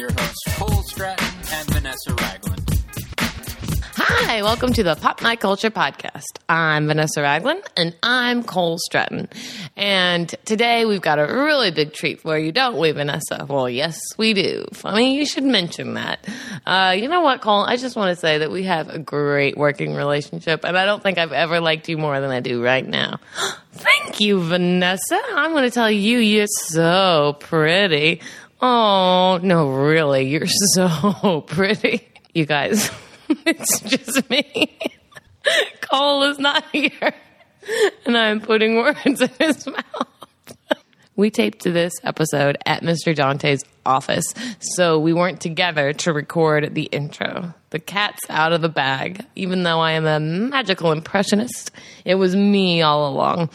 your hosts Cole Stratton and Vanessa Ragland. Hi, welcome to the Pop My Culture podcast. I'm Vanessa Ragland and I'm Cole Stratton. And today we've got a really big treat for you, don't we, Vanessa? Well, yes, we do. Funny you should mention that. Uh, you know what, Cole? I just want to say that we have a great working relationship, and I don't think I've ever liked you more than I do right now. Thank you, Vanessa. I'm going to tell you, you're so pretty. Oh, no, really, you're so pretty. You guys. it's just me. Cole is not here, and I'm putting words in his mouth. We taped this episode at Mr. Dante's office, so we weren't together to record the intro. The cat's out of the bag. Even though I am a magical impressionist, it was me all along.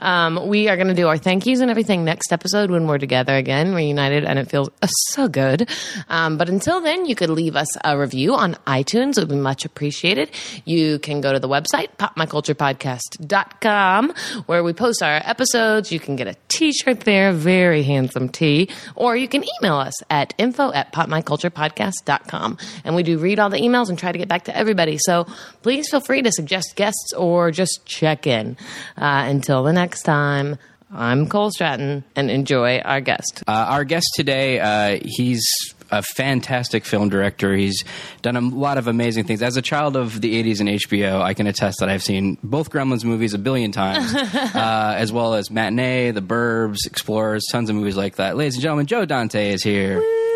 Um, we are going to do our thank yous and everything next episode when we're together again, reunited, and it feels uh, so good. Um, but until then, you could leave us a review on iTunes. It would be much appreciated. You can go to the website, popmyculturepodcast.com, where we post our episodes. You can get a t-shirt there, very handsome tee, or you can email us at info at popmyculturepodcast.com. And we do read all the emails and try to get back to everybody. So please feel free to suggest guests or just check in. Uh, until the next time, I'm Cole Stratton and enjoy our guest. Uh, our guest today, uh, he's a fantastic film director. He's done a lot of amazing things. As a child of the 80s and HBO, I can attest that I've seen both Gremlins movies a billion times, uh, as well as Matinee, The Burbs, Explorers, tons of movies like that. Ladies and gentlemen, Joe Dante is here. The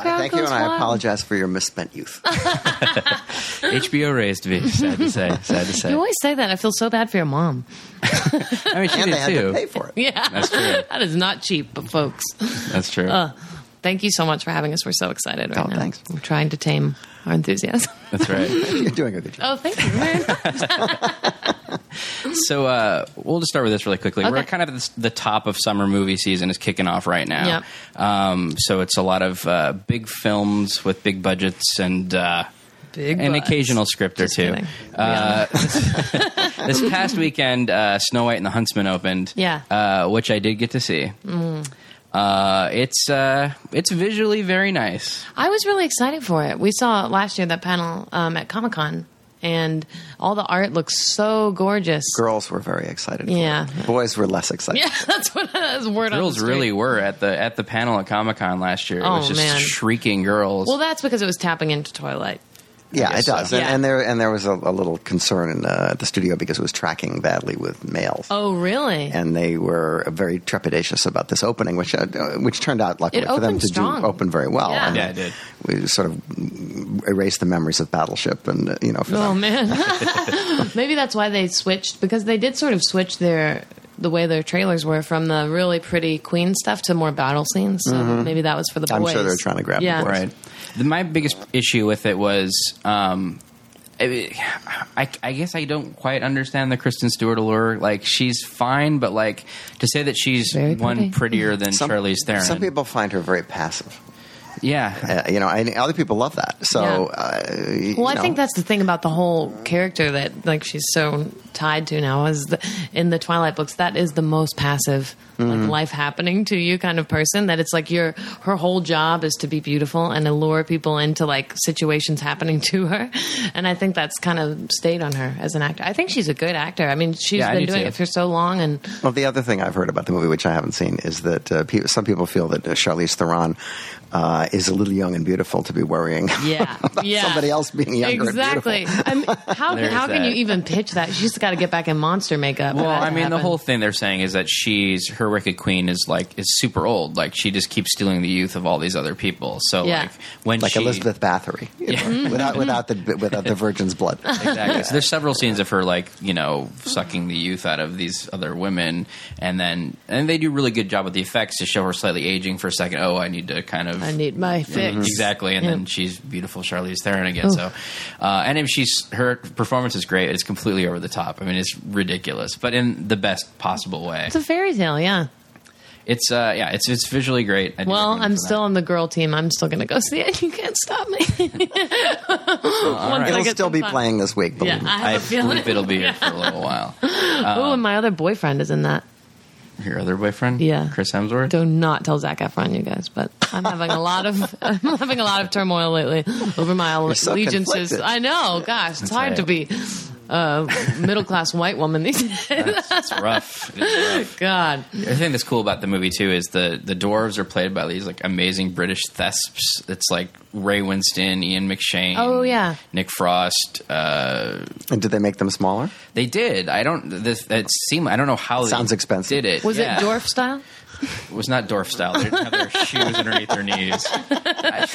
crowd Thank you, goes and I apologize for your misspent youth. HBO raised me, sad to say. Sad to say. You always say that. I feel so bad for your mom. I mean, she and did they had too. to pay for it. Yeah. That's true. that is not cheap, but folks. That's true. Uh, thank you so much for having us. We're so excited right Oh, now. thanks. We're trying to tame our enthusiasm. That's right. You're doing a good job. Oh, thank you. very much. So uh, we'll just start with this really quickly. We're kind of at the, top of summer movie season is kicking off right now. Yep. Um, so it's a lot of uh, big films with big budgets and uh, Big an butts. occasional script or two. Uh, this past weekend, uh, Snow White and the Huntsman opened. Yeah. Uh, which I did get to see. Uh, it's uh, it's visually very nice. I was really excited for it. We saw last year that panel um, at Comic Con, and all the art looks so gorgeous. Girls were very excited. Yeah. it. Boys were less excited. Yeah, that's what that's word on the Girls really were at the at the panel at Comic Con last year. It Oh, was just man. shrieking girls. Well, that's because it was tapping into Twilight. Yeah, it does. so. And, Yeah. and there and there was a, a little concern in, uh, at the studio because it was tracking badly with males. Oh, really? And they were very trepidatious about this opening, which uh, which turned out luckily It for them to strong. do open very well. Yeah. And Yeah, it did. We sort of erased the memories of Battleship, and uh, you know, for Oh them. man, maybe that's why they switched because they did sort of switch their the way their trailers were from the really pretty Queen stuff to more battle scenes. So maybe that was for the boys. Mm-hmm. I'm sure they're trying to grab the yeah. boys. Right. The, my biggest issue with it was, um, I, I, I guess I don't quite understand the Kristen Stewart allure. Like she's fine, but like to say that she's Very one pretty. prettier than Some, Charlize Theron. some people find her very passive. yeah. Uh, you know, and other people love that. So, Yeah. uh, you Well, I think that's the thing about the whole character that like she's so tied to now is the, in the Twilight books. That is the most passive, Mm-hmm. like life happening to you kind of person. That it's like your her whole job is to be beautiful and allure people into like situations happening to her. And I think that's kind of stayed on her as an actor. I think she's a good actor. I mean, she's Yeah, been do doing too. it for so long, and Well, the other thing I've heard about the movie, which I haven't seen, is that uh, some people feel that uh, Charlize Theron uh, is a little young and beautiful to be worrying yeah, about yeah. somebody else being younger Exactly. I mean, how how can you even pitch that? She's got to get back in monster makeup. Well, I to mean, the whole thing they're saying is that she's her Wicked Queen is like is super old. Like she just keeps stealing the youth of all these other people. So Yeah. like when Like she, Elizabeth Bathory, you know, without without the without the virgin's blood. exactly. So there's several scenes of her like you know sucking the youth out of these other women, and then and they do a really good job with the effects to show her slightly aging for a second. Oh, I need to kind of I need my fix. exactly, and Yeah. then she's beautiful Charlize Theron again. So, uh, and if she's her performance is great, it's completely over the top. I mean, it's ridiculous, but in the best possible way. It's a fairy tale, yeah. It's uh, yeah, it's it's visually great. I Well, I'm still that. on the girl team. I'm still going to go see it. You can't stop me. Once I It'll still be time. playing this week. Believe Yeah, me. I have I a feeling. believe it'll be here for a little while. oh, and my other boyfriend is in that. Your other boyfriend? Yeah. Chris Hemsworth? Do not tell Zac Efron, you guys. But I'm having a lot of I'm having a lot of turmoil lately over my so allegiances. conflicted. I know, gosh, it's hard right. to be a middle class white woman these days. It's rough. Rough. God, The thing that's cool about the movie too is the the dwarves are played by these like amazing British thesps. It's like Ray Winstone, Ian McShane. Oh, yeah. Nick Frost. Uh, And did they make them smaller? they did. I don't. This it seemed. I don't know how. they Sounds expensive. Did it? was Yeah. it dwarf style? It was not dwarf style. They didn't have their shoes underneath their knees. I-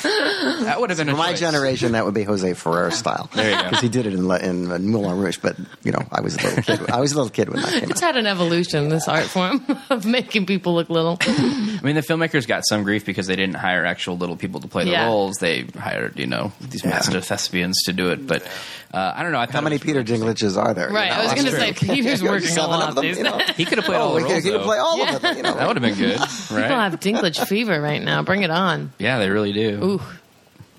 that would have been a For my choice. generation, that would be Jose Ferrer style. There you go. Because he did it in, Le- in uh, Moulin Rouge, but you know, I was a little kid. I was a little kid when that came It's out. had an evolution, this art form of making people look little. I mean, the filmmakers got some grief because they didn't hire actual little people to play the Yeah. roles. They hired, you know, these Yeah. master thespians to do it. But uh, I don't know. I How many Peter really. Dinklages are there? you Right, know? I was going to say Peter's working a seven lot of them, these you know. days. He could have played Oh, all the roles. he could though. play all Yeah. of them. You know, That would have been good, People right? have Dinklage fever right now. Bring it on. Yeah, they really do. Ooh,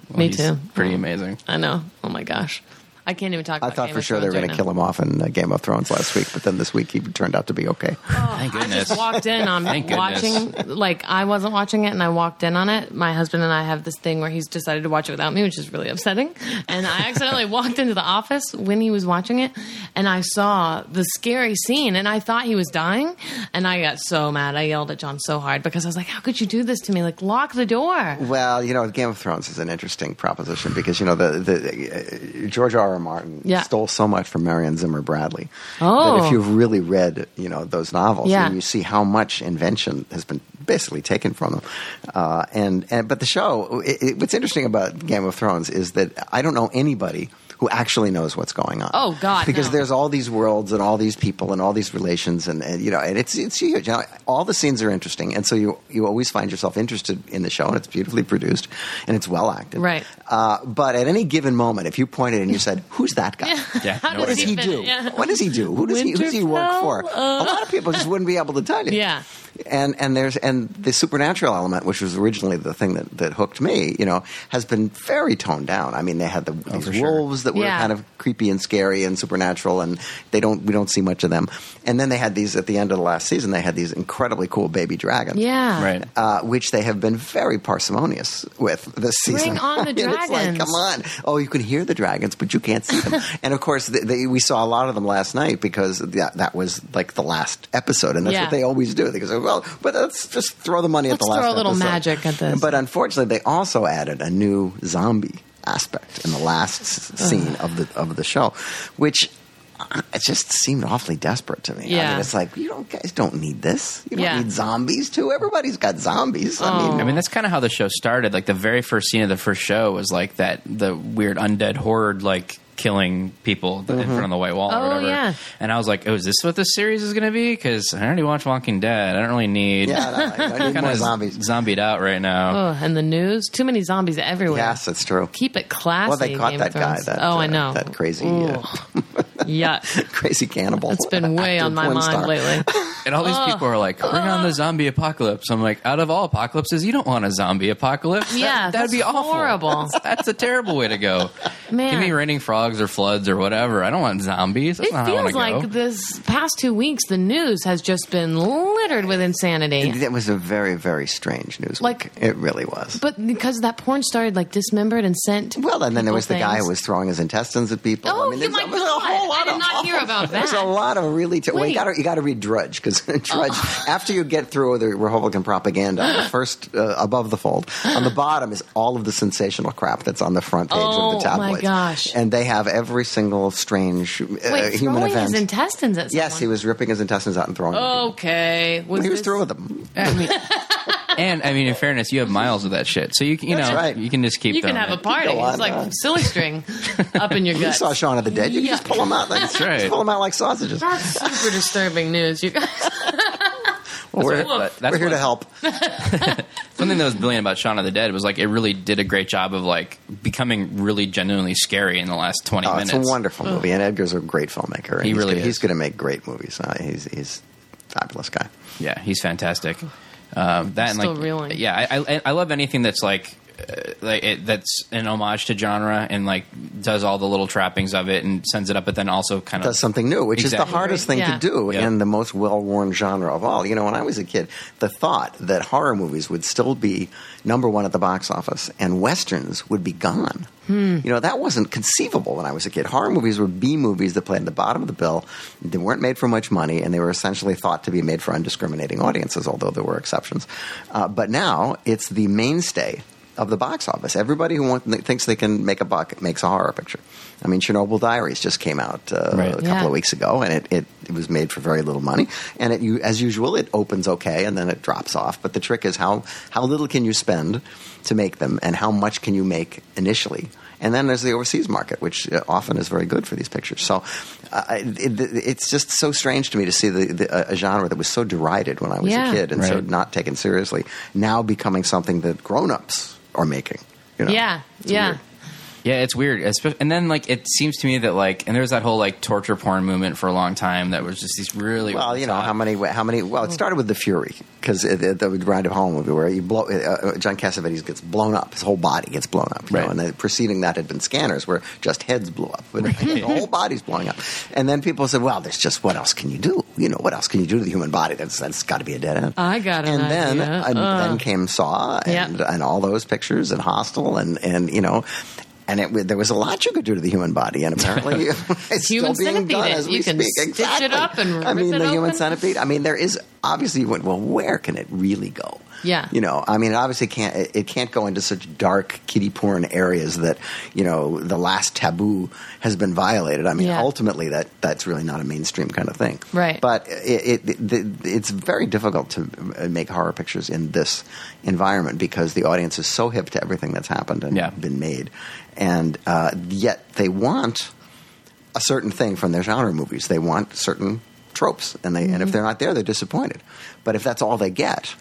Well, me he's too. Pretty amazing. I know. Oh my gosh, I can't even talk. I about thought Game for of sure they were going right to kill him off in uh, Game of Thrones last week, but then this week he turned out to be okay. Thank I goodness. just walked in on Thank goodness. watching, like I wasn't watching it, and I walked in on it. My husband and I have this thing where he's decided to watch it without me, which is really upsetting. And I accidentally walked into the office when he was watching it, and I saw the scary scene, and I thought he was dying, and I got so mad. I yelled at John so hard because I was like, "How could you do this to me? Like, lock the door." Well, you know, Game of Thrones is an interesting proposition because you know the, the uh, George R. R. Martin Yeah. stole so much from Marion Zimmer Bradley Oh. that if you've really read, you know, those novels, Yeah. you, you see how much invention has been basically taken from them. Uh, and, and but the show, it, it, what's interesting about Game of Thrones is that I don't know anybody who actually knows what's going on. Oh, God, Because no. there's all these worlds and all these people and all these relations and, and you know, and it's it's huge. You know, all the scenes are interesting, and so you you always find yourself interested in the show, and it's beautifully produced and it's well acted. Right. Uh, but at any given moment, if you pointed and you said, "Who's that guy?" Yeah, How What does does he do? Yeah. What does he do? Who does he, who does he work for? Winterfell? a lot of people just wouldn't be able to tell you. Yeah. And and there's and the supernatural element, which was originally the thing that, that hooked me, you know, has been very toned down. I mean, they had the, these for sure. wolves that were Yeah. kind of creepy and scary and supernatural, and they don't we don't see much of them. And then they had these at the end of the last season. They had these incredibly cool baby dragons. Yeah. Right. Uh, which they have been very parsimonious with this season. Bring on the I mean, It's like, dragons. come on. Oh, you can hear the dragons, but you can't see them. and of course, they, they, we saw a lot of them last night because that, that was like the last episode, and that's Yeah. what they always do. They go, well, but let's just throw the money Let's at the last. throw a little episode. magic at this. But unfortunately, they also added a new zombie aspect in the last scene of the of the show, which. uh, It just seemed awfully desperate to me. I mean, it's like you don't guys don't need this. You don't Yeah. need zombies too. Everybody's got zombies. I Oh. mean, I mean, that's kind of how the show started. Like the very first scene of the first show was like that the weird undead horde like killing people in front of the white wall Oh, or whatever. yeah. And I was like, oh, is this what this series is going to be? Because I already watched Walking Dead. I don't really need. yeah, no, I need kind more of zombies. zombied out right now. Oh, and the news. Too many zombies everywhere. Yes, that's true. Keep it classy. Well, they caught Game that guy. That oh, I uh, know. that crazy, uh, yeah. crazy cannibal. It's been way on my porn mind star. lately. And all these people are like, bring on the zombie apocalypse. I'm like, out of all apocalypses, you don't want a zombie apocalypse. Yeah, that'd be awful. horrible. That's, that's a terrible way to go. Man. Give me raining frogs or floods or whatever. I don't want zombies. That's It not how I feels like go. this past two weeks, the news has just been littered with insanity. That was a very, very strange news Like- week. It really was. But because that porn started like dismembered and sent. well, and then there people was the guy who was throwing his intestines at people. Oh, I mean, you there's, my there's a lot I did of not hear about that. There's a lot of really. Ter- well, you got to you got to read Drudge because Drudge. After you get through the Republican propaganda, on the first uh, above the fold, on the bottom is all of the sensational crap that's on the front page Oh, of the my gosh. And they have every single strange uh, Wait, human event. his intestines at someone. yes, he was ripping his intestines out and throwing them. at people. Okay. Was He was this- through with them. I mean, and I mean, in fairness, you have miles of that shit, so you can, you That's know right. you can just keep. You can throwing have a party. Go on, it's like uh, silly string up in your You gut. saw Shaun of the Dead. You can Yeah. just pull them out. Like, That's right. Just pull them out like sausages. That's super disturbing news, you guys. Well, we're, That's what- that's we're here what- to help. Something that was brilliant about Shaun of the Dead was like it really did a great job of like becoming really genuinely scary in the last twenty Oh, minutes. it's a wonderful movie, and Edgar's a great filmmaker. and He he's really gonna, He's going to make great movies. Uh, he's he's a fabulous guy. Yeah, he's fantastic. Um, that and Still like, reeling. yeah, I, I I love anything that's like like it, that's an homage to genre and like does all the little trappings of it and sends it up, but then also kind of does something new, which is the hardest thing Yeah. to do Yeah. in the most well-worn genre of all. You know, when I was a kid, the thought that horror movies would still be number one at the box office and westerns would be gone. Hmm. You know, that wasn't conceivable when I was a kid. Horror movies were B movies that played at the bottom of the bill. They weren't made for much money, and they were essentially thought to be made for undiscriminating audiences, although there were exceptions. Uh, but now it's the mainstay of the box office. Everybody who want, thinks they can make a buck makes a horror picture. I mean, Chernobyl Diaries just came out uh, Right. a couple Yeah. of weeks ago, and it, it, it was made for very little money. And it, you, as usual, it opens okay, and then it drops off. But the trick is how how little can you spend to make them, and how much can you make initially. And then there's the overseas market, which uh, often is very good for these pictures. So uh, it, it, it's just so strange to me to see the, the, a genre that was so derided when I was Yeah. a kid and so not taken seriously now becoming something that grown-ups are making. You know? Yeah, It's yeah. weird. Yeah, it's weird. And then like it seems to me that like and there was that whole like torture porn movement for a long time that was just these really Well, you know how many how many. Well, it started with the Fury because the Brian De Palma movie where you blow uh, John Cassavetes gets blown up, his whole body gets blown up. You know, Right. and the preceding that had been scanners where just heads blew up, but the whole body's blowing up. And then people said, "Well, there's just what else can you do? You know, what else can you do to the human body? That's that's got to be a dead end." I got an and then idea. and Uh. then came Saw and Yep. and all those pictures and Hostel and and you know. And it, there was a lot you could do to the human body, and apparently it's Human still being centipede done as You we can speak. stitch it exactly. up and I mean, it the human centipede. I mean, there is obviously you went well. Where can it really go? Yeah. you know, I mean, it obviously can't. It, it can't go into such dark kiddie porn areas that you know the last taboo has been violated. I mean, Yeah. ultimately, that that's really not a mainstream kind of thing, Right. But it, it, it it's very difficult to uh, make horror pictures in this environment because the audience is so hip to everything that's happened and Yeah. been made, and uh, yet they want a certain thing from their genre movies. They want certain tropes, and they Mm-hmm. if they're not there, they're disappointed. But if that's all they get,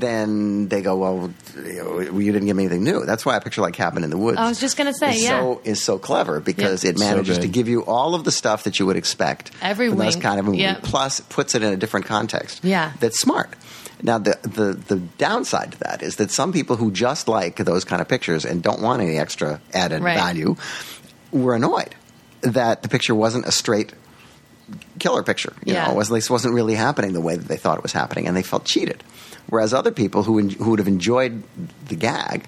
then they go, well, you, didn't give me anything new. That's why a picture like Cabin in the Woods. I was just gonna say, is yeah. so is so clever because Yeah. it So manages to give you all of the stuff that you would expect Every from this wink. kind of a movie. Yeah. Plus, puts it in a different context. Yeah. that's smart. Now, the, the the downside to that is that some people who just like those kind of pictures and don't want any extra added Right. value were annoyed that the picture wasn't a straight killer picture. You Yeah. know, it was, this wasn't really happening the way that they thought it was happening, and they felt cheated. Whereas other people who en- who would have enjoyed the gag,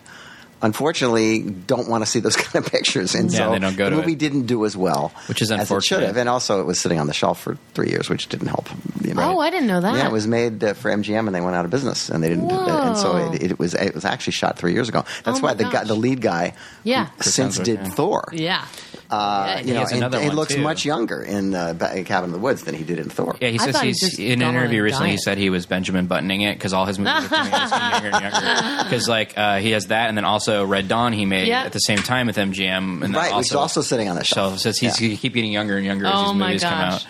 unfortunately, don't want to see those kind of pictures, and Yeah, so they don't go the to movie it. didn't do as well, Which is as it should unfortunate. have. And also, it was sitting on the shelf for three years, which didn't help. You know? Oh, I didn't know that. Yeah, it was made uh, for MGM, and they went out of business, and they didn't. And so it, it was it was actually shot three years ago. That's Oh why the guy, the lead guy, Yeah. since Hemsworth, did yeah. Thor. Yeah. Uh, you he know, has and another it looks too. much younger in uh, Ba- Cabin in the Woods than he did in Thor. Yeah, he I says thought he he's in an gone on a interview recently. He said he was Benjamin buttoning it because all his movies are coming out as getting younger and younger. Because like uh, he has that, and then also Red Dawn he made Yeah. at the same time with MGM, and then Right, which is also, also sitting on the shelf. So says he's Yeah. he keep getting younger and younger as Oh these my movies come out.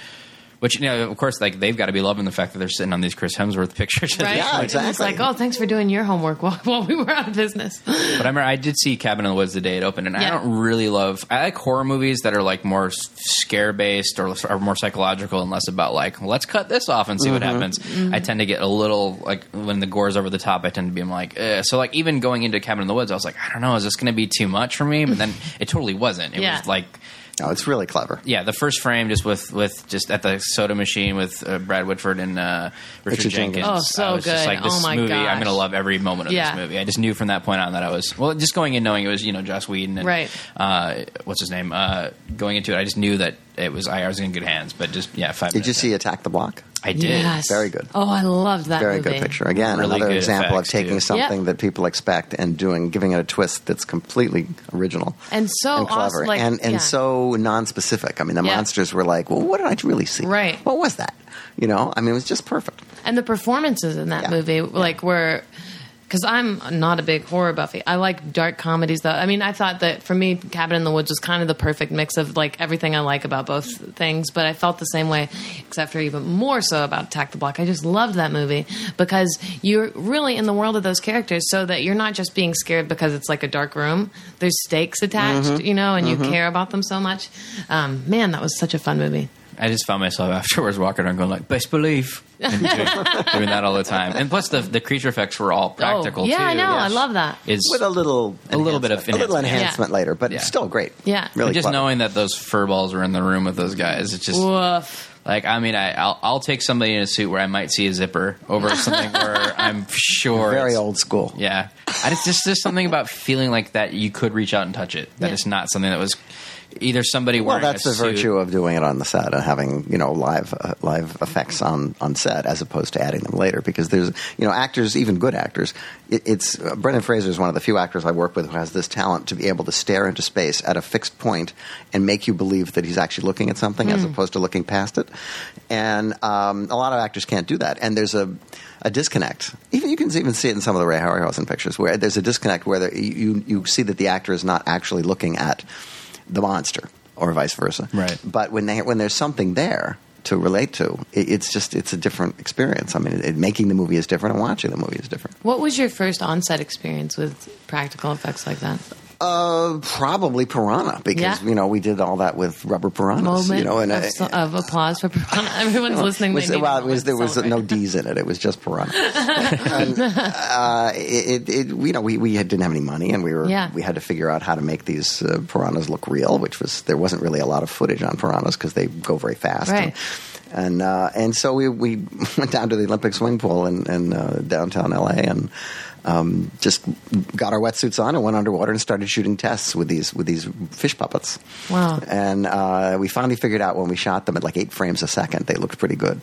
Which you know, of course, like they've got to be loving the fact that they're sitting on these Chris Hemsworth pictures. Right. Yeah, exactly. It's like, oh, thanks for doing your homework while, while we were out of business. But I remember I did see Cabin in the Woods the day it opened, and I don't really love. I like horror movies that are like more scare based or, or more psychological and less about like let's cut this off and see what mm-hmm. happens. Mm-hmm. I tend to get a little like when the gore's over the top. I tend to be I'm like Ugh. so like even going into Cabin in the Woods, I was like I don't know, is this going to be too much for me? But then it totally wasn't. It Yeah. was like No, it's really clever. yeah, the first frame just with with just at the soda machine with uh, Brad Whitford and uh, Richard, Richard Jenkins. Jenkins. Oh, so I was Just good. like this Oh, my movie, I'm going to love every moment of Yeah. this movie. I just knew from that point on that I was well, just going in knowing it was you know Joss Whedon and Right. uh, what's his name uh, going into it. I just knew that it was I was in good hands. But just yeah, five. Did you see in. Attack the Block? I did. Yes. Very good. Oh, I loved that Very movie. good picture. Again, Really another example of taking too. something Yep. that people expect and doing, giving it a twist that's completely original And so and clever awesome, like, and and yeah. so non-specific. I mean, the Yeah. monsters were like, well, what did I really see? Right. What was that? You know, I mean, it was just perfect. And the performances in that Yeah. movie, like, were because I'm not a big horror buffy. I like dark comedies, though. I mean, I thought that for me, Cabin in the Woods was kind of the perfect mix of like everything I like about both things. But I felt the same way, except for even more so about Attack the Block. I just loved that movie because you're really in the world of those characters, so that you're not just being scared because it's like a dark room. There's stakes attached, Mm-hmm. you know, and you care about them so much. Um, man, that was such a fun movie. I just found myself afterwards walking around going like, best believe, and doing, doing that all the time. And plus, the the creature effects were all oh, practical. Oh, yeah, too, I know. I which love that. Is with a little, A little bit of a little enhancement. enhancement later, but Yeah. still great. Yeah. really. just clever. knowing that those fur balls were in the room with those guys. It's just Woof. like I mean, I, I'll I'll take somebody in a suit where I might see a zipper over something where I'm sure very it's- old school. Yeah, I just just there's something about feeling like that you could reach out and touch it. That Yeah. it's not something that was either somebody Well, that's the suit- virtue of doing it on the set and having you know live uh, live effects on on set as opposed to adding them later. Because there's you know actors, even good actors. It, it's uh, Brendan Fraser is one of the few actors I work with who has this talent to be able to stare into space at a fixed point and make you believe that he's actually looking at something as opposed to looking past it. And um, a lot of actors can't do that. And there's a a disconnect. Even you can even see it in some of the Ray Harryhausen pictures, where there's a disconnect where the, you you see that the actor is not actually looking at the monster, or vice versa. Right. But when they when there's something there to relate to, it, it's just it's a different experience. I mean, it, it- making the movie is different, and watching the movie is different. What was your first on-set experience with practical effects like that? Uh, probably Piranha because Yeah. you know we did all that with rubber piranhas. Moment you know, and of, uh, of applause for Piranha. Everyone's listening. was, well, was, there was no. D's in it. It was just piranha. and, uh, it, it, you know, we, we had, didn't have any money, and we were Yeah. we had to figure out how to make these uh, piranhas look real. Which was there wasn't really a lot of footage on piranhas because they go very fast. Right. And and, uh, and so we we went down to the Olympic swimming pool in, in uh, downtown LA and. Um, just got our wetsuits on and went underwater and started shooting tests with these with these fish puppets. Wow. And uh, we finally figured out when we shot them at like eight frames a second, they looked pretty good.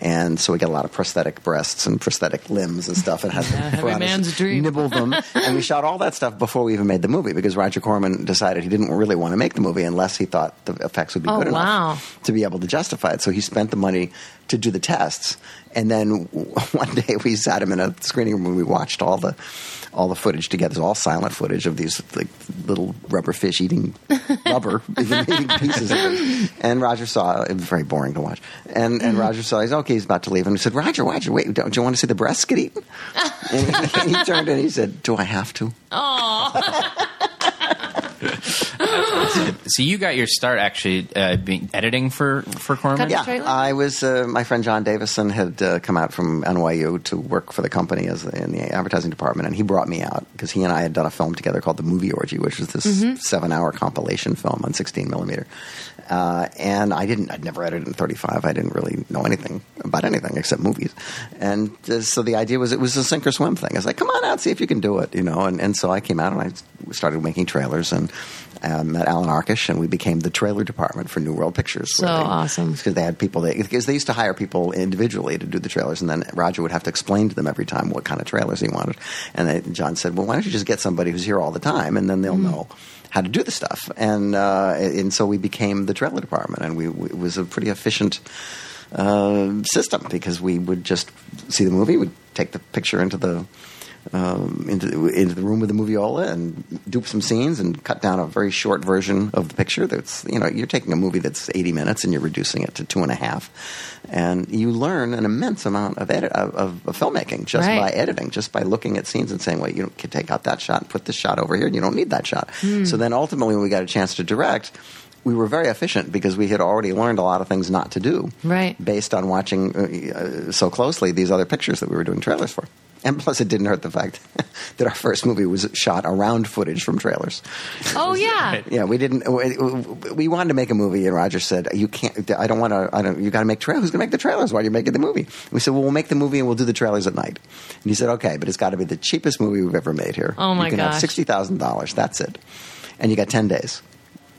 And so we got a lot of prosthetic breasts and prosthetic limbs and stuff, and had Yeah, every man's dream. nibble them. and we shot all that stuff before we even made the movie because Roger Corman decided he didn't really want to make the movie unless he thought the effects would be Oh, good wow. enough to be able to justify it. So he spent the money to do the tests. And then one day we sat him in a screening room and we watched all the all the footage together. It's all silent footage of these like little rubber fish eating rubber, eating pieces of it. And Roger saw it was very boring to watch. And and mm-hmm. Roger saw he's okay. He's about to leave, and he said, "Roger, Roger, wait, don't you want to see the breasts get eaten?" and, he, he turned and he said, "Do I have to?" So you got your start actually uh, being editing for for Corman. Yeah. I was. Uh, my friend Jon Davison had uh, come out from NYU to work for the company as in the advertising department, and he brought me out because he and I had done a film together called The Movie Orgy, which was this Mm-hmm. seven-hour compilation film on 16 millimeter. Uh, and I didn't. I'd never edited in 35. I didn't really know anything about anything except movies. And uh, so the idea was it was a sink or swim thing. I was like, come on out, see if you can do it, you know. And, and so I came out and I started making trailers and. Uh, met Allan Arkush, and we became the trailer department for New World Pictures. So they- awesome. because they had people because they used to hire people individually to do the trailers, and then Roger would have to explain to them every time what kind of trailers he wanted. And they, John said, "Well, why don't you just get somebody who's here all the time, and then they'll Mm-hmm. know how to do the stuff." And uh, and so we became the trailer department, and we, we it was a pretty efficient uh, system because we would just see the movie, we'd take the picture into the um, into into the room with the moviola and dupe some scenes and cut down a very short version of the picture. That's you know you're taking a movie that's 80 minutes and you're reducing it to two and a half, and you learn an immense amount of edit of, of, of filmmaking just Right. by editing, just by looking at scenes and saying, well, you can take out that shot and put this shot over here, and you don't need that shot. So then ultimately, when we got a chance to direct. We were very efficient because we had already learned a lot of things not to do, Right. Based on watching uh, uh, so closely these other pictures that we were doing trailers for. And plus, it didn't hurt the fact that our first movie was shot around footage from trailers. Oh yeah. Yeah, we didn't. We, we wanted to make a movie, and Roger said, "You can't. I don't want to. I don't. You got to make trailers. Who's going to make the trailers? Why are you making the movie?" We said, "Well, we'll make the movie, and we'll do the trailers at night." And he said, "Okay, but it's got to be the cheapest movie we've ever made here. Oh, my you can have sixty thousand dollars. That's it, and you got ten days."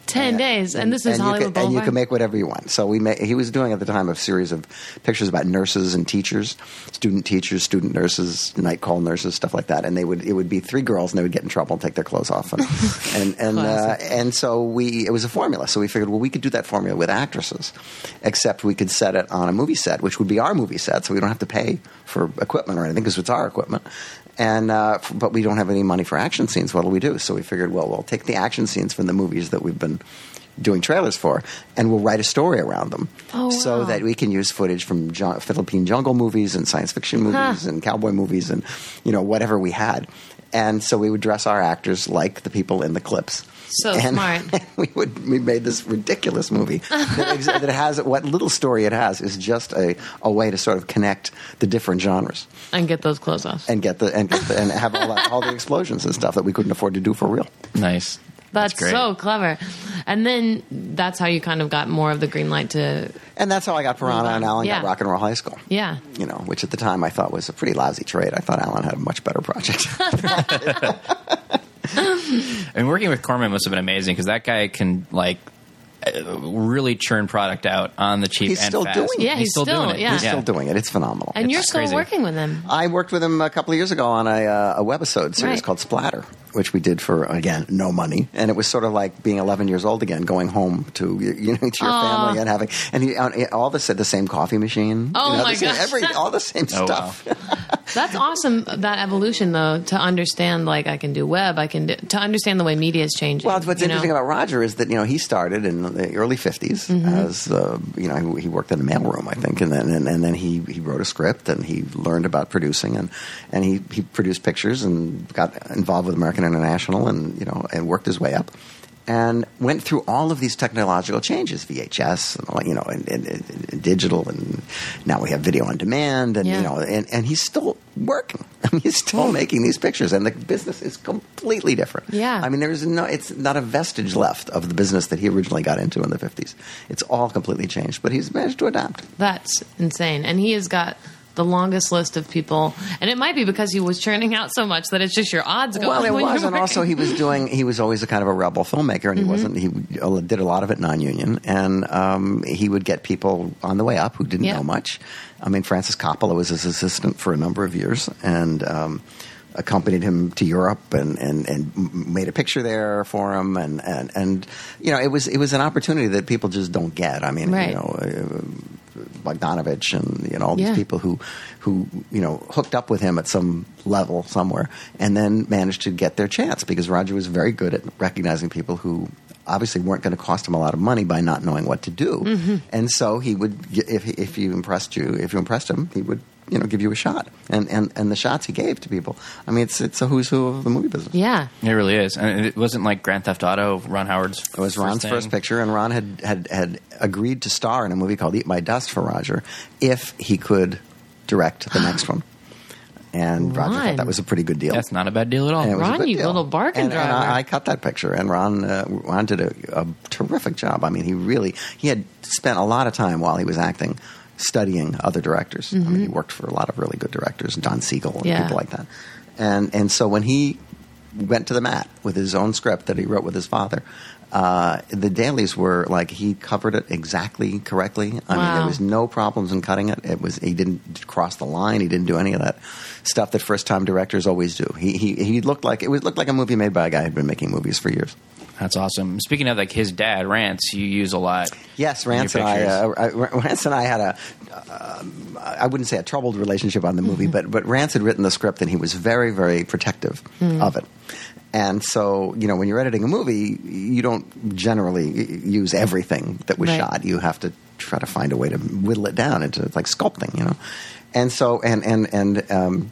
Ten days, and, this is you Hollywood can, and you can make whatever you want. So we made, he was doing at the time a series of pictures about nurses and teachers, student teachers, student nurses, night call nurses, stuff like that. And they would it would be three girls, and they would get in trouble and take their clothes off, and and and, uh, and so we it was a formula. So we figured, well, we could do that formula with actresses, except we could set it on a movie set, which would be our movie set, so we don't have to pay for equipment or anything because it's our equipment. And uh, f- but we don't have any money for action scenes. What will we do? So we figured, well, we'll take the action scenes from the movies that we've been doing trailers for, and we'll write a story around them, Oh, so wow. that we can use footage from Philippine jungle movies and science fiction movies Huh. and cowboy movies and you know whatever we had. And so we would dress our actors like the people in the clips. So and smart. we would we made this ridiculous movie that, ex- that has what little story it has is just a, a way to sort of connect the different genres And get those clothes off. and get the and get the, and have all, that, all the explosions and stuff that we couldn't afford to do for real. Nice. That's, great. so clever. And then that's how you kind of got more of the green light to, And that's how I got Piranha and Alan Yeah. got Rock and Roll High School. yeah. You know, which at the time I thought was a pretty lousy trade. I thought Alan had a much better project. And working with Corman must have been amazing because that guy can like really churn product out on the cheap. He's and still fast. doing it. Yeah, he's still- doing it. yeah. He's still doing it. It's phenomenal. And you're still crazy. working with him. I worked with him a couple of years ago on a, uh, a webisode series Right. called Splatter, which we did for again no money, and it was sort of like being 11 years old again, going home to you know to your Aw. family and having and he, all the the same coffee machine. Oh you know, my the same- gosh. Every all the same Oh, stuff. That's awesome. That evolution, though, to understand like I can do web, I can do, to understand the way media is changing. Well, what's you know? interesting about Roger is that you know he started in the early '50s Mm-hmm. as uh, you know he, he worked in a mailroom, I think, and then and, and then he, he wrote a script and he learned about producing and and he, he produced pictures and got involved with American International and you know and worked his way up and went through all of these technological changes, VHS, and you know, and, and, and digital, and now we have video on demand, and Yeah. you know, and, and he's still working. I mean, he's still making these pictures, and the business is completely different. Yeah. I mean, there's no, it's not a vestige left of the business that he originally got into in the 50s. It's all completely changed, but he's managed to adapt. That's insane. And he has got the longest list of people, and it might be because he was churning out so much that it's just your odds going. Well, it was, and also he was doing. He was always a kind of a rebel filmmaker, and he Mm-hmm. wasn't. He did a lot of it non-union, and um, he would get people on the way up who didn't Yeah. know much. I mean, Francis Coppola was his assistant for a number of years, and. Um, accompanied him to Europe and, and, and made a picture there for him and, and, and you know it was it was an opportunity that people just don't get. I mean Right. you know uh, Bogdanovich and you know all these Yeah. people who who you know hooked up with him at some level somewhere and then managed to get their chance because Roger was very good at recognizing people who obviously weren't going to cost him a lot of money by not knowing what to do Mm-hmm. and so he would if if you impressed you if you impressed him he would you know give you a shot and and and the shots he gave to people I mean it's it's a who's who of the movie business yeah. It really is, and it wasn't like Grand Theft Auto. Ron Howard's. It was Ron's thing. first picture, and Ron had, had, had agreed to star in a movie called Eat My Dust for Roger if he could direct the next one. And Roger thought that was a pretty good deal. That's not a bad deal at all. And it was a Ron, good you deal. little bargain and, and. I, I cut that picture, and Ron uh, Ron did a, a terrific job. I mean, he really he had spent a lot of time while he was acting studying other directors. I mean, he worked for a lot of really good directors, Don Siegel and Mm-hmm. Yeah. people like that. And and so when he went to the mat with his own script that he wrote with his father. Uh, the dailies were like he covered it exactly correctly. I mean, there was no problems in cutting it. It was he didn't cross the line. He didn't do any of that stuff that first time directors always do. He he he looked like it was looked like a movie made by a guy who'd been making movies for years. That's awesome. Speaking of like his dad, Rance, you use a lot. Yes, Rance and I, uh, I- Rance and I had a, uh, I wouldn't say a troubled relationship on the movie, Mm-hmm. but but Rance had written the script and he was very very protective Hmm. of it. And so, you know, when you're editing a movie, you don't generally use everything that was Right. shot. You have to try to find a way to whittle it down into like sculpting, you know. And so, and and and um,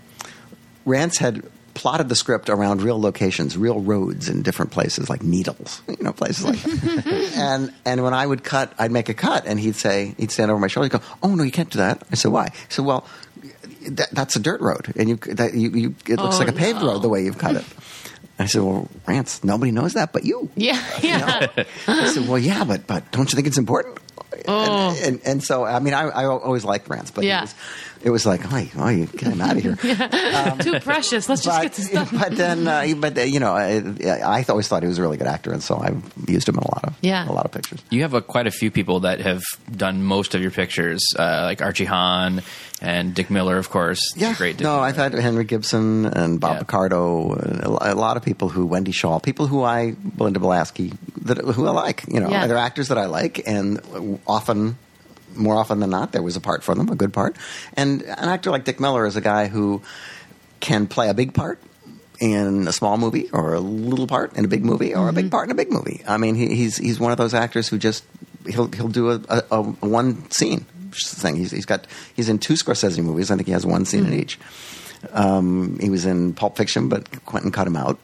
Rance had plotted the script around real locations, real roads in different places, like Needles, you know, places like that. and and when I would cut, I'd make a cut, and he'd say, he'd stand over my shoulder, he'd go, "Oh no, you can't do that." I said, "Why?" He said, "Well, that, that's a dirt road, and you, that, you, you it looks Oh, like a paved no. road the way you've cut it." I said, "Well, Rance, nobody knows that but you." Yeah, yeah. I said, "Well, yeah, but but don't you think it's important?" Oh. And, and and so I mean, I, I always liked Rance, but Yeah. was, it was like, "Oh, oh you get him out of here." Too precious. Let's just but, get this done. but then, uh, but uh, you know, I, I always thought he was a really good actor, and so I've used him in a lot of Yeah. a lot of pictures. You have a, quite a few people that have done most of your pictures, uh, like Archie Hahn and Dick Miller, of course. Yeah, great. Dick no, Miller. I've had Henry Gibson and Bob Yeah. Picardo, and a, a lot of people who Wendy Schaal, people who I Belinda Balaski, that who I like. You know, Yeah. they're actors that I like, and often. More often than not, there was a part for them, a good part. And an actor like Dick Miller is a guy who can play a big part in a small movie, or a little part in a big movie, or a big part in a big movie. I mean, he, he's he's one of those actors who just he'll he'll do a, a, a one scene thing. He's, he's got he's in two Scorsese movies. I think he has one scene in each. Um, he was in Pulp Fiction, but Quentin cut him out,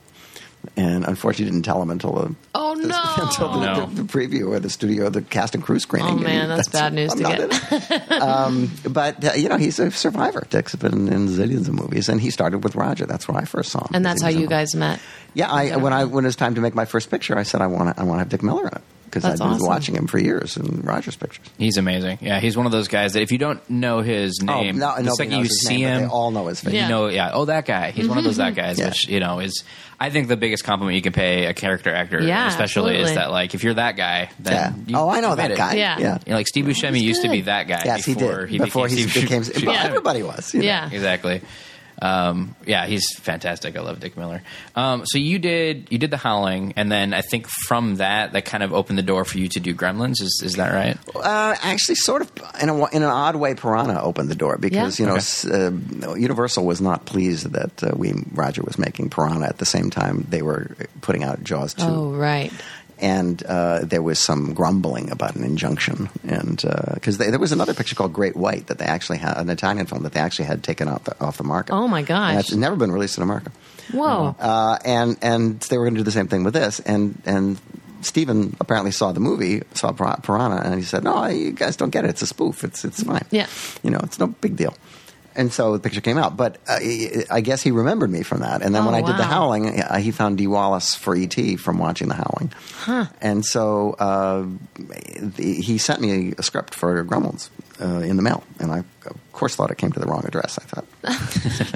and unfortunately didn't tell him until the Oh the, no. until the, No. the, the preview or the studio, the cast and crew screening. Oh, man, And that's bad news I'm to not get. in it. um, but uh, you know, he's a survivor. Dick's been in zillions of movies, and he started with Roger. That's where I first saw him. and that's how you guys met. Yeah, I, when I when it was time to make my first picture, I said I want to I want to have Dick Miller in it because I've been awesome. watching him for years in Rogers pictures. He's amazing. Yeah, he's one of those guys that if you don't know his oh, name, oh, no, the second you see name, him, they all know his face. Yeah. you know, yeah, oh, that guy. He's one of those that guys, Yeah. which you know is, I think, the biggest compliment you can pay a character actor, Yeah, especially, absolutely. is that like if you're that guy, then Yeah. you, oh, I know that made it. guy. Yeah. yeah. You know, like Steve Buscemi used to be that guy. Yes, he before did. He before became he Steve became, Buscemi. well, everybody was. you know. Yeah. exactly. Um, yeah, he's fantastic. I love Dick Miller. Um, so you did you did the Howling, and then I think from that that kind of opened the door for you to do Gremlins. Is is that right? Uh, actually, sort of in, a, in an odd way, Piranha opened the door because Yeah. you know Okay. uh, Universal was not pleased that uh, we Roger was making Piranha at the same time they were putting out Jaws two. Oh, right. And uh, there was some grumbling about an injunction, and because there was another picture called Great White that they actually had an Italian film that they actually had taken off the, off the market. Oh, my gosh. It's never been released in America, Whoa. uh, and and they were going to do the same thing with this, and and. Stephen apparently saw the movie, saw Pir- Piranha, and he said, "No, you guys don't get it. It's a spoof. It's it's fine. Yeah. you know, it's no big deal." And so the picture came out, but uh, I guess he remembered me from that. And then Oh, when I did the. Howling, uh, he found Dee Wallace for ET from watching the Howling. Huh. And so uh, the, he sent me a script for Gremlins uh, in the mail, and I of course thought it came to the wrong address. I thought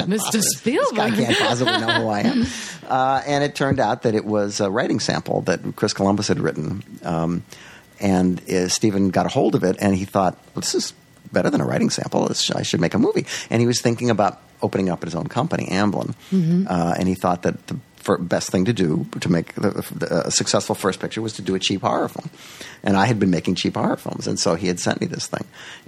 Mr. this guy Spielberg. can't possibly know who I am. Uh, and it turned out that it was a writing sample that Chris Columbus had written. Um, and uh, Stephen got a hold of it, and he thought, well, this is better than a writing sample. I should make a movie. And he was thinking about opening up his own company, Amblin. Uh, and he thought that the best thing to do to make the, the, a successful first picture was to do a cheap horror film. And I had been making cheap horror films, and so he had sent me this thing.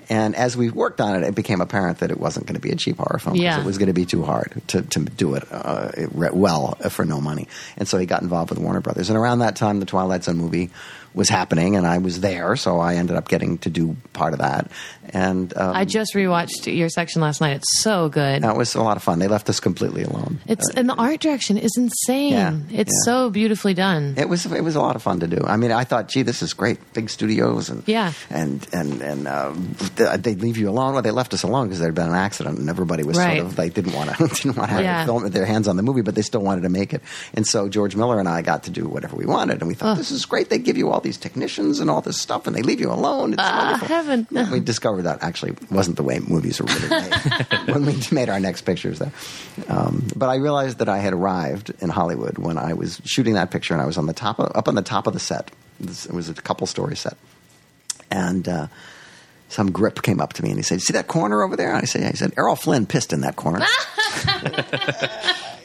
And as we worked on it, it became apparent that it wasn't going to be a cheap horror film. Yeah. It was going to be too hard to, to do it uh, it well for no money. And so he got involved with Warner Brothers. And around that time, the Twilight Zone movie was happening, and I was there, so I ended up getting to do part of that. And um, I just rewatched your section last night. It's so good. that was a lot of fun. They left us completely alone. It's Uh, and the art direction is insane. Yeah, it's yeah. so beautifully done. It was it was a lot of fun to do. I mean, I thought, gee, this is great, big studios, and Yeah. and and and th- they leave you alone. Well, they left us alone because there had been an accident, and everybody was Right. sort of they didn't want to didn't want to have Yeah. film with their hands on the movie, but they still wanted to make it. And so George Miller and I got to do whatever we wanted, and we thought Ugh. this is great. They give you all these technicians and all this stuff, and they leave you alone. It's Ah, wonderful. heaven. We discovered that actually wasn't the way movies were really made when we made our next pictures there. Um, but I realized that I had arrived in Hollywood when I was shooting that picture, and I was on the top of, up on the top of the set. It was a couple story set, and. Uh, some grip came up to me and he said, "See that corner over there?" And I said, yeah. "He said Errol Flynn pissed in that corner."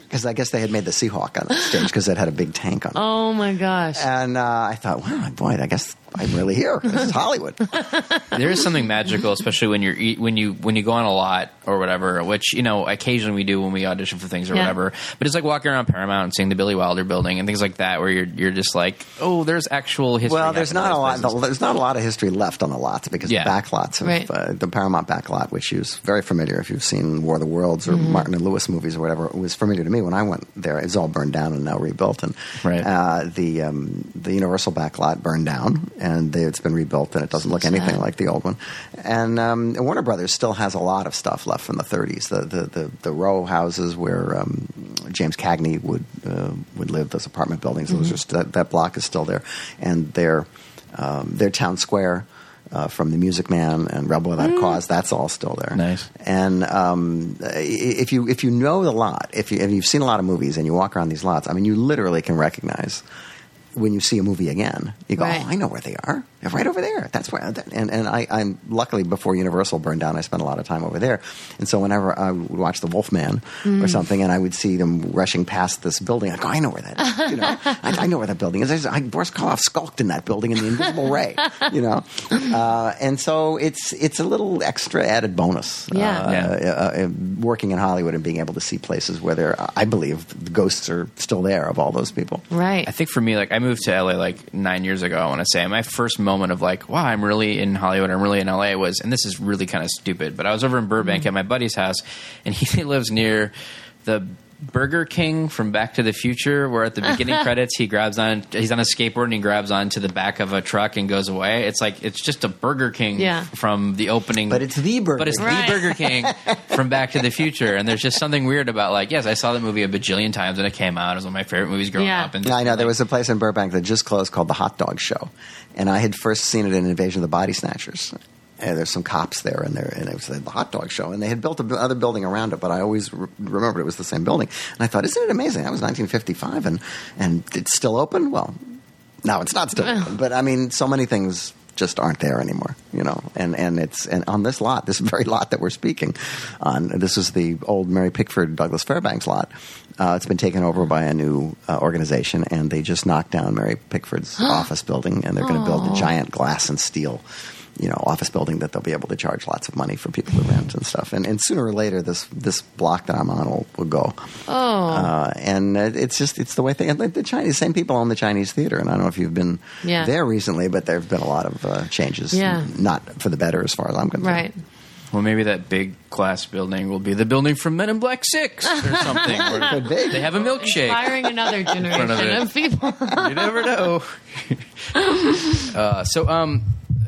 Because I guess they had made the Seahawk on that stage because it had a big tank on it. oh my gosh. And uh, I thought, wow, boy, I guess I'm really here. This is Hollywood. there is something magical, especially when you're eat- when you when you go on a lot or whatever, which you know occasionally we do when we audition for things or Yeah. whatever. But it's like walking around Paramount and seeing the Billy Wilder building and things like that, where you're you're just like, oh, there's actual history. Well, there's not a lot. those places. There's not a lot of history left on the lots because Yeah. the back lots of Right. uh, the Paramount back lot, which is very familiar if you've seen War of the Worlds or Mm-hmm. Martin and Lewis movies or whatever. It was familiar to me when I went there. It's all burned down and now rebuilt. And Right. uh, the um, the Universal back lot burned down and they, it's been rebuilt and it doesn't look Sad. anything like the old one. And um, Warner Brothers still has a lot of stuff left from the 30s. The the the, the row houses where um, James Cagney would uh, would live. Those apartment buildings. Those are st- that, block is still there, and their um, their town square. Uh, from the Music Man and Rebel Without a Cause, that's all still there. Nice. And um, if you if you know the lot, if, you, if you've seen a lot of movies and you walk around these lots, I mean, you literally can recognize when you see a movie again. You go, Right. oh, I know where they are. They're right over there. That's where. And and I, I'm luckily before Universal burned down, I spent a lot of time over there. And so whenever I would watch The Wolfman Mm. or something, and I would see them rushing past this building, I go, I know where that is. You know, I, I know where that building is. There's, I, Boris Karloff skulked in that building in The Invisible Ray. You know, uh, and so it's it's a little extra added bonus. Yeah. uh, Yeah. uh, uh, working in Hollywood and being able to see places where there, I believe, the ghosts are still there of all those people. right. I think for me, like I moved to LA like nine years ago. I want to say my first moment of like, wow, I'm really in Hollywood. I'm really in LA. Was and this is really kind of stupid, but I was over in Burbank mm-hmm. at my buddy's house, and he lives near the Burger King from Back to the Future, where at the beginning credits he grabs on, he's on a skateboard and he grabs onto the back of a truck and goes away. It's like it's just a Burger King Yeah. from the opening, But it's the Burger but it's King. Right. the Burger King from Back to the Future, and there's just something weird about like, yes, I saw the movie a bajillion times when it came out. It was one of my favorite movies growing Yeah. up. And Yeah, I know. There was a place in Burbank that just closed called the Hot Dog Show, and I had first seen it in Invasion of the Body Snatchers. And there's some cops there, and there, and it was the hot dog show, and they had built another building around it, but I always re- remembered it was the same building. And I thought, isn't it amazing? That was 1955, and and it's still open. Well, no, it's not still open, but I mean, so many things just aren't there anymore, you know. And and it's and on this lot, this very lot that we're speaking on, this is the old Mary Pickford Douglas Fairbanks lot. Uh, it's been taken over by a new uh, organization, and they just knocked down Mary Pickford's office building, and they're going to build a giant glass and steel. You know, office building that they'll be able to charge lots of money for people to rent and stuff, and, and sooner or later, this this block that I'm on will, will go. Oh, Uh, and uh, it's just it's the way they and the Chinese same people own the Chinese theater, and I don't know if you've been Yeah. there recently, but there have been a lot of uh, changes. Yeah. not for the better as far as I'm concerned. right. well, maybe that big glass building will be the building from Men in Black Six or something. where Could be. they have a milkshake. Inspiring another front of generation of people. you never know. uh, so, um,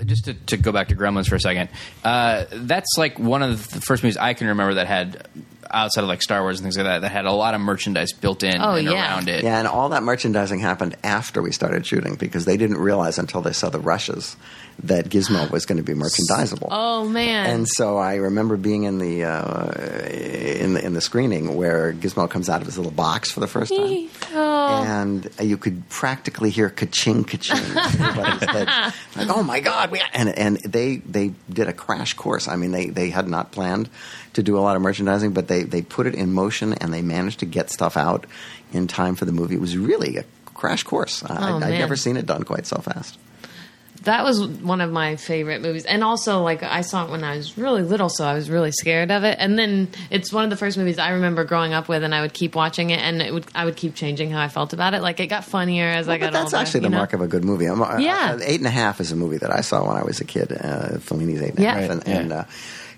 just to, to go back to Gremlins for a second, uh, that's like one of the first movies I can remember that had outside of like Star Wars and things like that that had a lot of merchandise built in Oh, and yeah. around it. Yeah, and all that merchandising happened after we started shooting because they didn't realize until they saw the rushes that Gizmo was going to be merchandisable. Oh man. And so I remember being in the uh, in the in the screening where Gizmo comes out of his little box for the first time, oh. and you could practically hear ka-ching ka-ching. in everybody's head. Like, oh my god! We and and they they did a crash course. I mean, they they had not planned to do a lot of merchandising, but they they put it in motion and they managed to get stuff out in time for the movie. It was really a crash course. I, Oh, I'd never seen it done quite so fast. That was one of my favorite movies. And also, like, I saw it when I was really little, so I was really scared of it. And then it's one of the first movies I remember growing up with, and I would keep watching it, and it would I would keep changing how I felt about it. Like, it got funnier as I got but that's older. actually the know? mark of a good movie. I'm- Yeah. I- Eight and a Half is a movie that I saw when I was a kid. Uh, Fellini's Eight and a Yeah. Half, and, yeah. and, uh,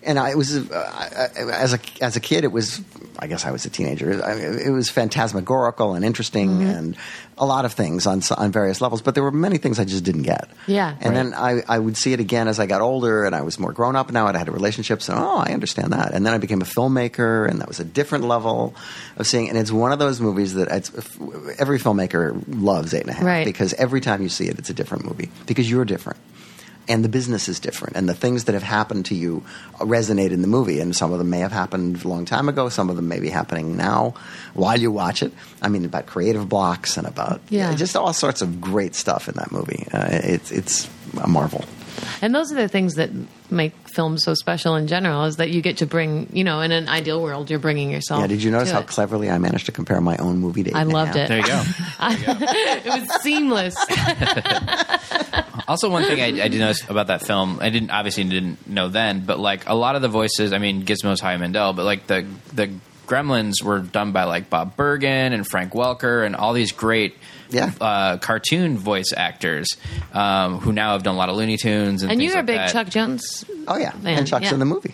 and I was uh, I, as a as a kid, it was I guess I was a teenager. I, it was phantasmagorical and interesting, Mm-hmm. and a lot of things on on various levels. But there were many things I just didn't get. Yeah. and then I, I would see it again as I got older, and I was more grown up now, and I had relationships, and oh, I understand that. And then I became a filmmaker, and that was a different level of seeing. And it's one of those movies that it's, every filmmaker loves Eight and a Half Right. because every time you see it, it's a different movie because you're different. And the business is different, and the things that have happened to you resonate in the movie. And some of them may have happened a long time ago. Some of them may be happening now while you watch it. I mean, about creative blocks and about Yeah. just all sorts of great stuff in that movie. Uh, it's it's a marvel. And those are the things that make films so special in general is that you get to bring, you know, in an ideal world, you're bringing yourself. yeah. Did you notice how it. cleverly I managed to compare my own movie to? Eight I and a loved Half? it. There you go. it was seamless. Also, one thing I, I did notice about that film, I didn't obviously didn't know then, but like a lot of the voices, I mean, Gizmo's Howie Mandel, but like the the Gremlins were done by like Bob Bergen and Frank Welker and all these great Yeah. uh, cartoon voice actors um, who now have done a lot of Looney Tunes and and you're a big that. Chuck Jones. Oh yeah, Man, and Chuck's yeah. in the movie.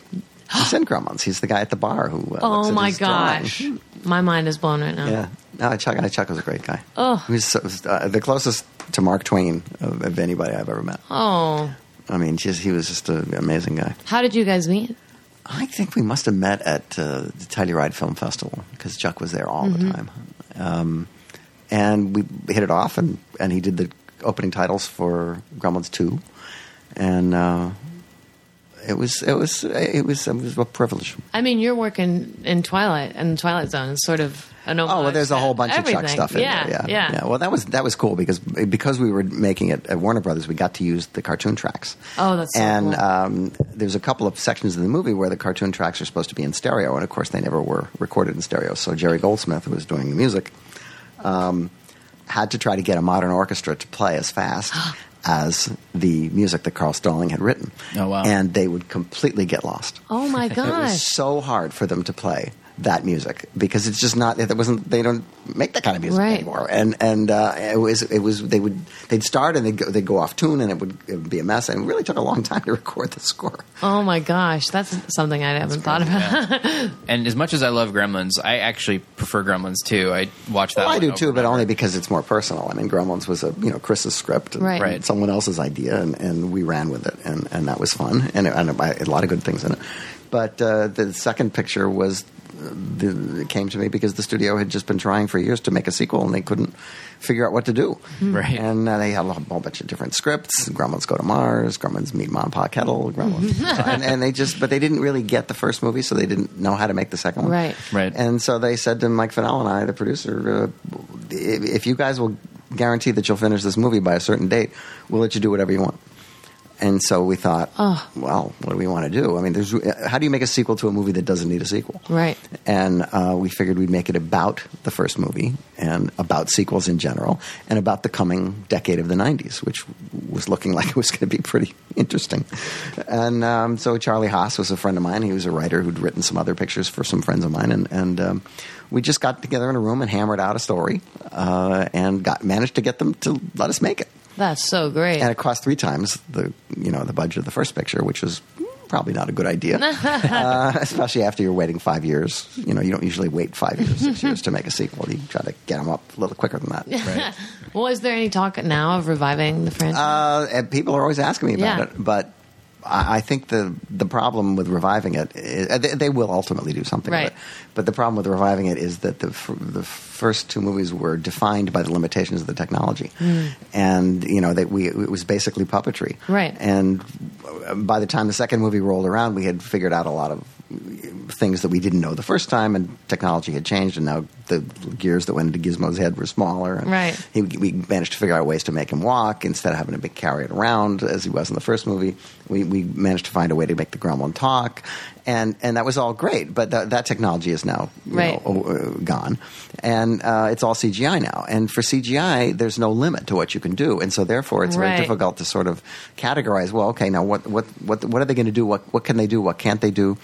He's in Gremlins. He's the guy at the bar who. Uh, looks Oh at my his drawing. gosh. My mind is blown right now. Yeah, no, Chuck. Chuck was a great guy. Oh. he was, was, uh, the closest to Mark Twain of, of anybody I've ever met. Oh, I mean, just he was just an amazing guy. how did you guys meet? I think we must have met at uh, the Telluride Film Festival because Chuck was there all Mm-hmm. the time, um, and we hit it off. and And he did the opening titles for Gremlins Two, and uh, it was it was it was it was a privilege. I mean, you're working in Twilight, and Twilight Zone is sort of an Oh well, there's a whole bunch of Chuck stuff in yeah, there. Yeah, yeah, Well, that was that was cool because because we were making it at Warner Brothers, we got to use the cartoon tracks. Oh, that's so and cool. um, there's a couple of sections of the movie where the cartoon tracks are supposed to be in stereo, and of course they never were recorded in stereo. So Jerry Goldsmith, who was doing the music, um, had to try to get a modern orchestra to play as fast. As the music that Carl Stalling had written, Oh, wow. and they would completely get lost. Oh my God. It was so hard for them to play that music because it's just not. It wasn't. They don't make that kind of music Right. anymore. And and uh, it was it was they would they'd start and they'd go, they'd go off tune and it would, it would be a mess and it really took a long time to record the score. Oh my gosh, that's something I haven't thought about. And as much as I love Gremlins, I actually prefer Gremlins too. I watch that. Well, I do too, but only because it's more personal. I mean, Gremlins was a you know Chris's script, and Right. Right. Someone else's idea, and, and we ran with it, and, and that was fun, and, and a lot of good things in it. But uh, the second picture was the, it came to me because the studio had just been trying for years to make a sequel, and they couldn't figure out what to do. Right. And uh, they had a whole bunch of different scripts. Gremlins go to Mars. Gremlins meet Mom Pa Kettle. Gremlins, and, and they just, but they didn't really get the first movie, so they didn't know how to make the second one. Right. Right. And so they said to Mike Finnell and I, the producer, uh, if, if you guys will guarantee that you'll finish this movie by a certain date, we'll let you do whatever you want. And so we thought, Oh. well, what do we want to do? I mean, there's, how do you make a sequel to a movie that doesn't need a sequel? Right. And uh, we figured we'd make it about the first movie and about sequels in general and about the coming decade of the 90s, which was looking like it was going to be pretty interesting. And um, so Charlie Haas was a friend of mine. He was a writer who'd written some other pictures for some friends of mine. And, and um, we just got together in a room and hammered out a story uh, and got managed to get them to let us make it. That's so great. And it cost three times the you know the budget of the first picture, which was probably not a good idea, uh, especially after you're waiting five years. You know, you don't usually wait five years, six years to make a sequel. You try to get them up a little quicker than that. Right. well, is there any talk now of reviving the franchise? Uh, and people are always asking me about Yeah. it, but I think the the problem with reviving it, is, they, they will ultimately do something. Right. But the problem with reviving it is that the f- the first two movies were defined by the limitations of the technology, hmm. and you know that we it was basically puppetry. Right. And by the time the second movie rolled around, we had figured out a lot of things that we didn't know the first time, and technology had changed, and now the gears that went into Gizmo's head were smaller. And Right. He, we managed to figure out ways to make him walk instead of having to be carried around as he was in the first movie. We, we managed to find a way to make the gremlin talk, and and that was all great. But that that technology is now you Right. know, uh, gone, and uh, it's all CGI now. And for CGI, there's no limit to what you can do, and so therefore it's Right. very difficult to sort of categorize. Well, okay, now what what what what are they going to do? What what can they do? What can't they do?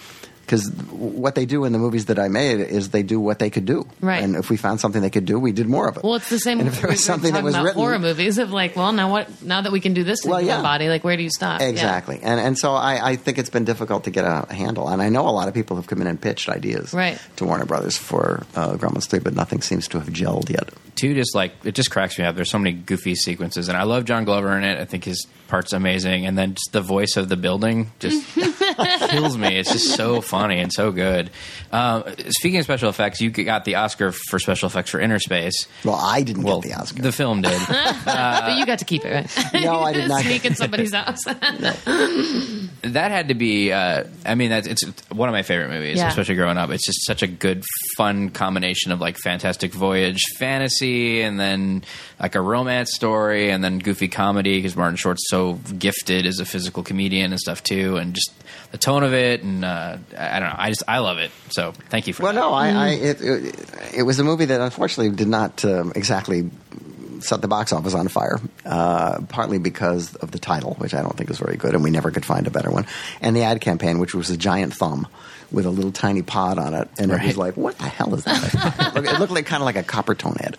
Because what they do in the movies that I made is they do what they could do, Right. And if we found something they could do, we did more of it. well, it's the same. And if there was something that was about written, horror movies of like, well, now what? Now that we can do this Well, in yeah. body, like, where do you stop? Yeah. Exactly, and and so I, I think it's been difficult to get a handle, and I know a lot of people have come in and pitched ideas Right. to Warner Brothers for uh, Gremlins Three, but nothing seems to have gelled yet. Two just like it just cracks me up. There's so many goofy sequences, and I love John Glover in it. I think his part's amazing, and then just the voice of the building just kills me. It's just so funny and so good. Um, speaking of special effects, you got the Oscar for special effects for Innerspace. Well, I didn't Well, get the Oscar. the film did. but you got to keep it, right? No, I did not. Sneak in somebody's house. that had to be. Uh, I mean, that's it's one of my favorite movies, Yeah. especially growing up. It's just such a good, fun combination of like Fantastic Voyage fantasy, and then like a romance story, and then goofy comedy because Martin Short's so gifted as a physical comedian and stuff too, and just the tone of it, and uh, I I don't know. I just I love it. So thank you for well, that. no, I, I Mm. it, it, it was a movie that unfortunately did not um, exactly set the box office on fire. Uh, partly because of the title, which I don't think is very good, and we never could find a better one, and the ad campaign, which was a giant thumb with a little tiny pod on it, and it was like, what the hell is that? it looked- like kind of like a Coppertone ad,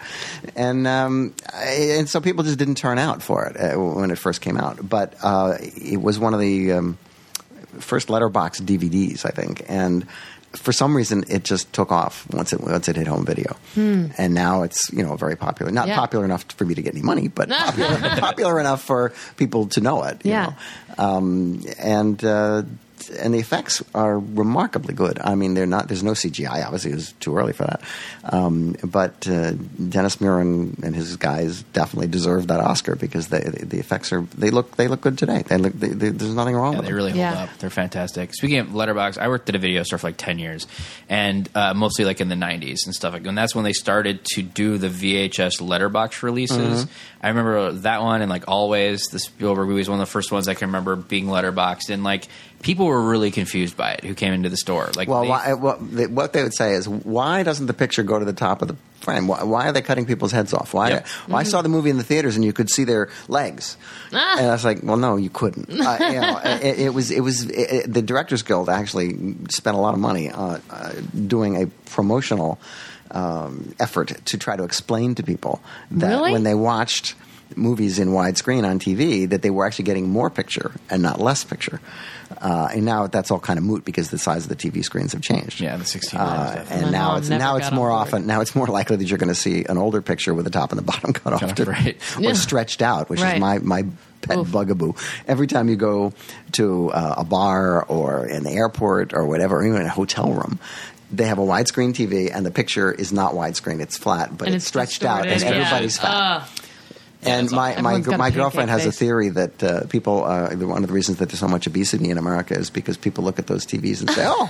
and um, I- and so people just didn't turn out for it uh, when it first came out. But uh, it was one of the um, first letterbox DVDs, I think, and for some reason it just took off once it once it hit home video, and now it's you know very popular. Not Hmm. Yeah. popular enough for me to get any money, but popular, popular enough for people to know it. You Yeah. know? um, and. Uh, and the effects are remarkably good. I mean, they're not. There's no CGI. Obviously, it was too early for that. Um, but uh, Dennis Muren and, and his guys definitely deserve that Oscar because they, the effects are. They look. They look good today. They look. They, they, there's nothing wrong Yeah, with they them. really hold Yeah. up. They're fantastic. Speaking of Letterbox, I worked at a video store for like ten years, and uh, mostly like in the '90s and stuff. Like, and that's when they started to do the VHS Letterbox releases. I remember that one and like Always, the Spielberg movie is one of the first ones I can remember being letterboxed. And like people were really confused by it who came into the store. Like, Well, they- why, what, they, what they would say is, why doesn't the picture go to the top of the frame? Why, why are they cutting people's heads off? Why? Yep. Well, I saw the movie in the theaters and you could see their legs, Ah. and I was like, well, no, you couldn't. uh, you know, it, it was it was it, it- the Directors Guild actually spent a lot of money uh, uh, doing a promotional um, effort to try to explain to people that Really? when they watched movies in widescreen on TV that they were actually getting more picture and not less picture. Uh, and now that's all kind of moot because the size of the TV screens have changed. yeah, the 16 Uh, My and now it's now it's got on more often now it's more likely that you're going to see an older picture with the top and the bottom cut off, Cut off, to- right. or Yeah. stretched out, which Right. is my my pet Oof. bugaboo. Every time you go to uh, a bar or in the airport or whatever, or even in a hotel room. They have a widescreen TV, and the picture is not widescreen; it's flat, but And it's, it's stretched out, and distorted, yeah. everybody's fat. Ugh. And my, my, Everyone's got a my girlfriend has a theory that uh, people, uh, one of the reasons that there's so much obesity in America is because people look at those TVs and say, oh,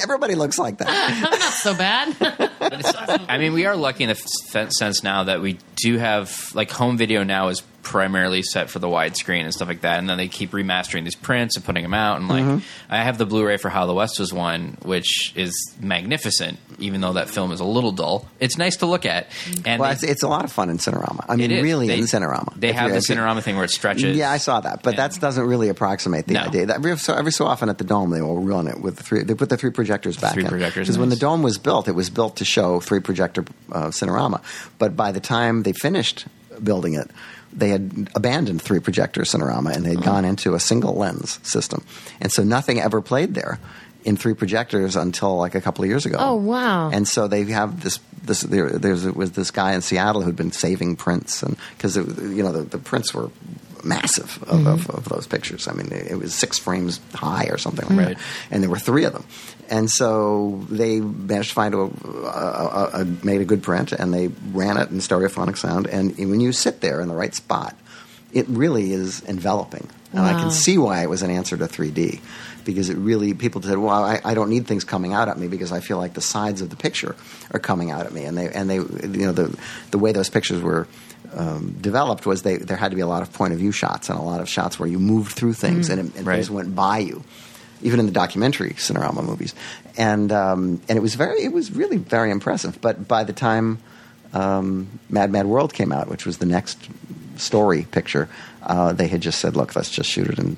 everybody looks like that. not so bad. But it's, I mean, we are lucky in the f- sense now that we do have like home video now is primarily set for the widescreen and stuff like that, and then they keep remastering these prints and putting them out. And like, Mm-hmm. I have the Blu-ray for How the West Was Won, which is magnificent, even though that film is a little dull. It's nice to look at, and Well, they- it's, it's a lot of fun in Cinerama. I mean, really They- in Cinerama. They have the Cinerama thing where it stretches. Yeah, I saw that, but that doesn't really approximate the No. idea. That every so, every so often at the Dome they will run it with the three. They put the three projectors back. Three projectors, because when the. Dome was built, it was built to show three projector uh, Cinerama. But by the time they finished building it, they had abandoned three projector Cinerama and they'd uh-huh. gone into a single lens system, and so nothing ever played there. In three projectors until like a couple of years ago. Oh, wow. And so they have this. This there there's, was this guy in Seattle who'd been saving prints, and because you know the, the prints were massive of, of, mm-hmm. of those pictures. I mean, it, was six frames high or something like Right. that, and there were three of them. And so they managed to find a, a, a, a made a good print, and they ran it in stereophonic sound. And when you sit there in the right spot, it really is enveloping. And I can see why it was an answer to 3D because it really people said, "Well, I, I don't need things coming out at me because I feel like the sides of the picture are coming out at me." And they and they you know the the way those pictures were um, developed was they there had to be a lot of point of view shots and a lot of shots where you moved through things and, and Right. things went by you. Even in the documentary Cinerama movies, and um, and it was very, it was really very impressive. But by the time um, Mad Mad World came out, which was the next story picture, uh, they had just said, "Look, let's just shoot it in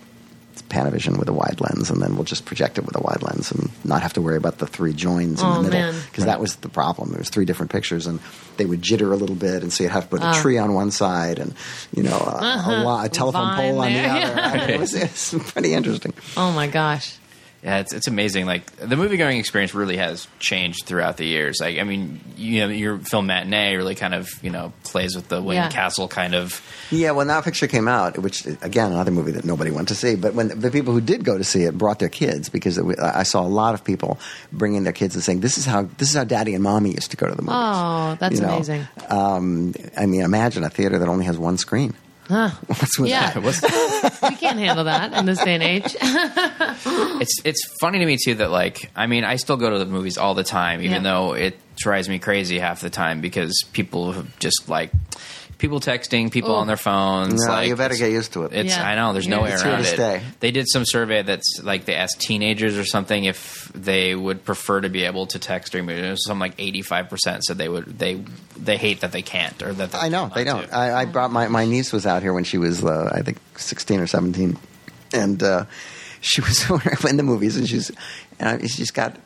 Panavision with a wide lens, and then we'll just project it with a wide lens, and not have to worry about the three joins in Oh, the middle." Because that was the problem. There was three different pictures, and they would jitter a little bit, and so you'd have to put a Ah. tree on one side, and you know, a, a, wa- a telephone Uh-huh. Vine pole on the other. I mean, it, was, it was pretty interesting. oh my gosh. Yeah, it's it's amazing. Like the movie going experience really has changed throughout the years. Like I mean, you know, your film matinee really kind of you know plays with the William Yeah. Castle kind of. Yeah, when that picture came out, which again another movie that nobody went to see, but when the people who did go to see it brought their kids because it, I saw a lot of people bringing their kids and saying, "This is how this is how Daddy and Mommy used to go to the movies." Oh, that's You know? amazing. Um, I mean, imagine a theater that only has one screen. Huh. What's with Yeah. we can't handle that in this day and age. it's it's funny to me too that like I mean I still go to the movies all the time even Yeah. though it drives me crazy half the time because people have just like people texting people Ooh. on their phones No, like you better get used to it. It's Yeah. I know there's no Yeah. way It's around to it. stay. They did some survey that's like they asked teenagers or something if they would prefer to be able to text during movies. It was Some like 85 percent said they would they they hate that they can't or that they I know they don't. I, I brought my my niece was out here when she was uh, I think sixteen or seventeen, and uh, she was in the movies, and she's and I- she's got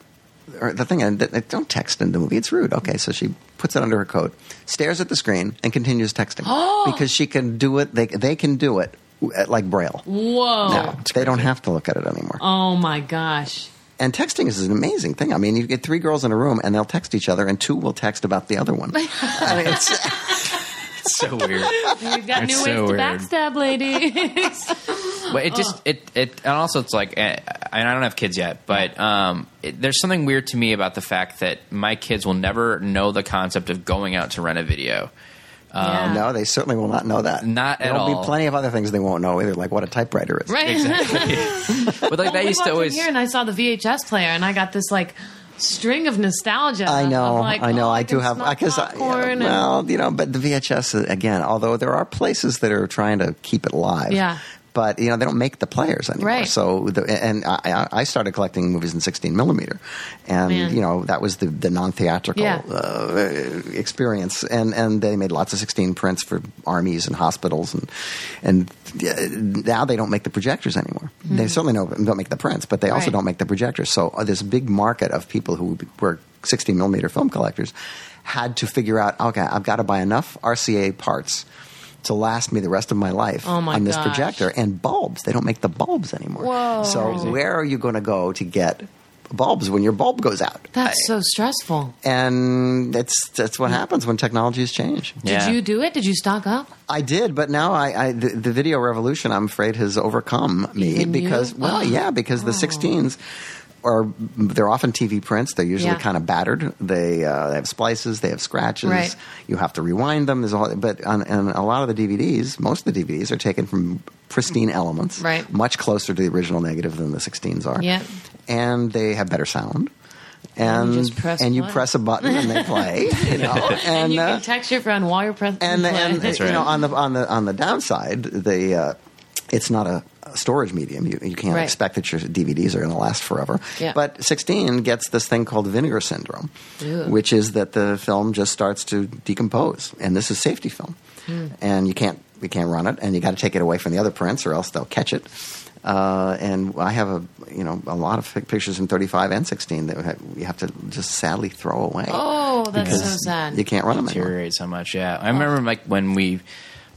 or the thing. And th- don't text in the movie; it's rude. Okay, so she puts it under her coat, stares at the screen, and continues texting because she can do it. They they can do it uh, like braille. Whoa. now they don't have to look at it anymore. Oh my gosh. And texting is an amazing thing. I mean, you get three girls in a room, and they'll text each other, and two will text about the other one. I mean, it's, It's so weird. We've got It's new so ways to backstab, ladies. But it just it it and also it's like eh, and I don't have kids yet, but um, it, there's something weird to me about the fact that my kids will never know the concept of going out to rent a video. Yeah. No, they certainly will not know that. Not at all. There'll all. be plenty of other things they won't know either, like what a typewriter is. Right. Exactly. But like Well, that we used walked to in always. here and I saw the VHS player and I got this like string of nostalgia. I know, of, like, I know, oh, I do can have smell because popcorn and- well, you know, but the VHS uh, again. Although there are places that are trying to keep it live, Yeah. But you know they don't make the players anymore. Right. So the, and I, I started collecting movies in 16 millimeter, and Man. you know that was the, the non theatrical Yeah. uh, experience. And and they made lots of 16 prints for armies and hospitals, and and uh, now they don't make the projectors anymore. They certainly don't, don't make the prints, but they also. Right. don't make the projectors. So uh, this big market of people who were 16 millimeter film collectors had to figure out, okay, I've got to buy enough RCA parts to last me the rest of my life Oh, my on this gosh. projector and bulbs. They don't make the bulbs anymore. Whoa. So where are you going to go to get bulbs when your bulb goes out? That's so stressful. And that's that's what happens when technologies change. Did Yeah. you do it? Did you stock up? I did, but now I, I the, the video revolution, I'm afraid, has overcome me Even you? because, well, Oh. yeah, because the 16s are they're often TV prints. They're usually Yeah. kind of battered. They, uh, they have splices. They have scratches. Right. You have to rewind them. There's all, but on, on a lot of the DVDs, most of the DVDs are taken from pristine elements, Right. Much closer to the original negative than the 16s are. Yeah. and they have better sound. And press and you play. press a button and they play, you know. And, And you uh, can text your friend while you're pressing and and That's you right. know on the on the on the downside, the uh, it's not a storage medium. You you can't Right. expect that your DVDs are going to last forever. Yeah. But 16 gets this thing called vinegar syndrome, Ew. which is that the film just starts to decompose, and this is safety film, Hmm. and you can't you can't run it, and you got to take it away from the other prints, or else they'll catch it. Uh, and I have a you know a lot of pictures in 35 and 16 that we you have to just sadly throw away. Oh, that's so sad. You can't run them anymore. deteriorate so much. Yeah, I remember like when we,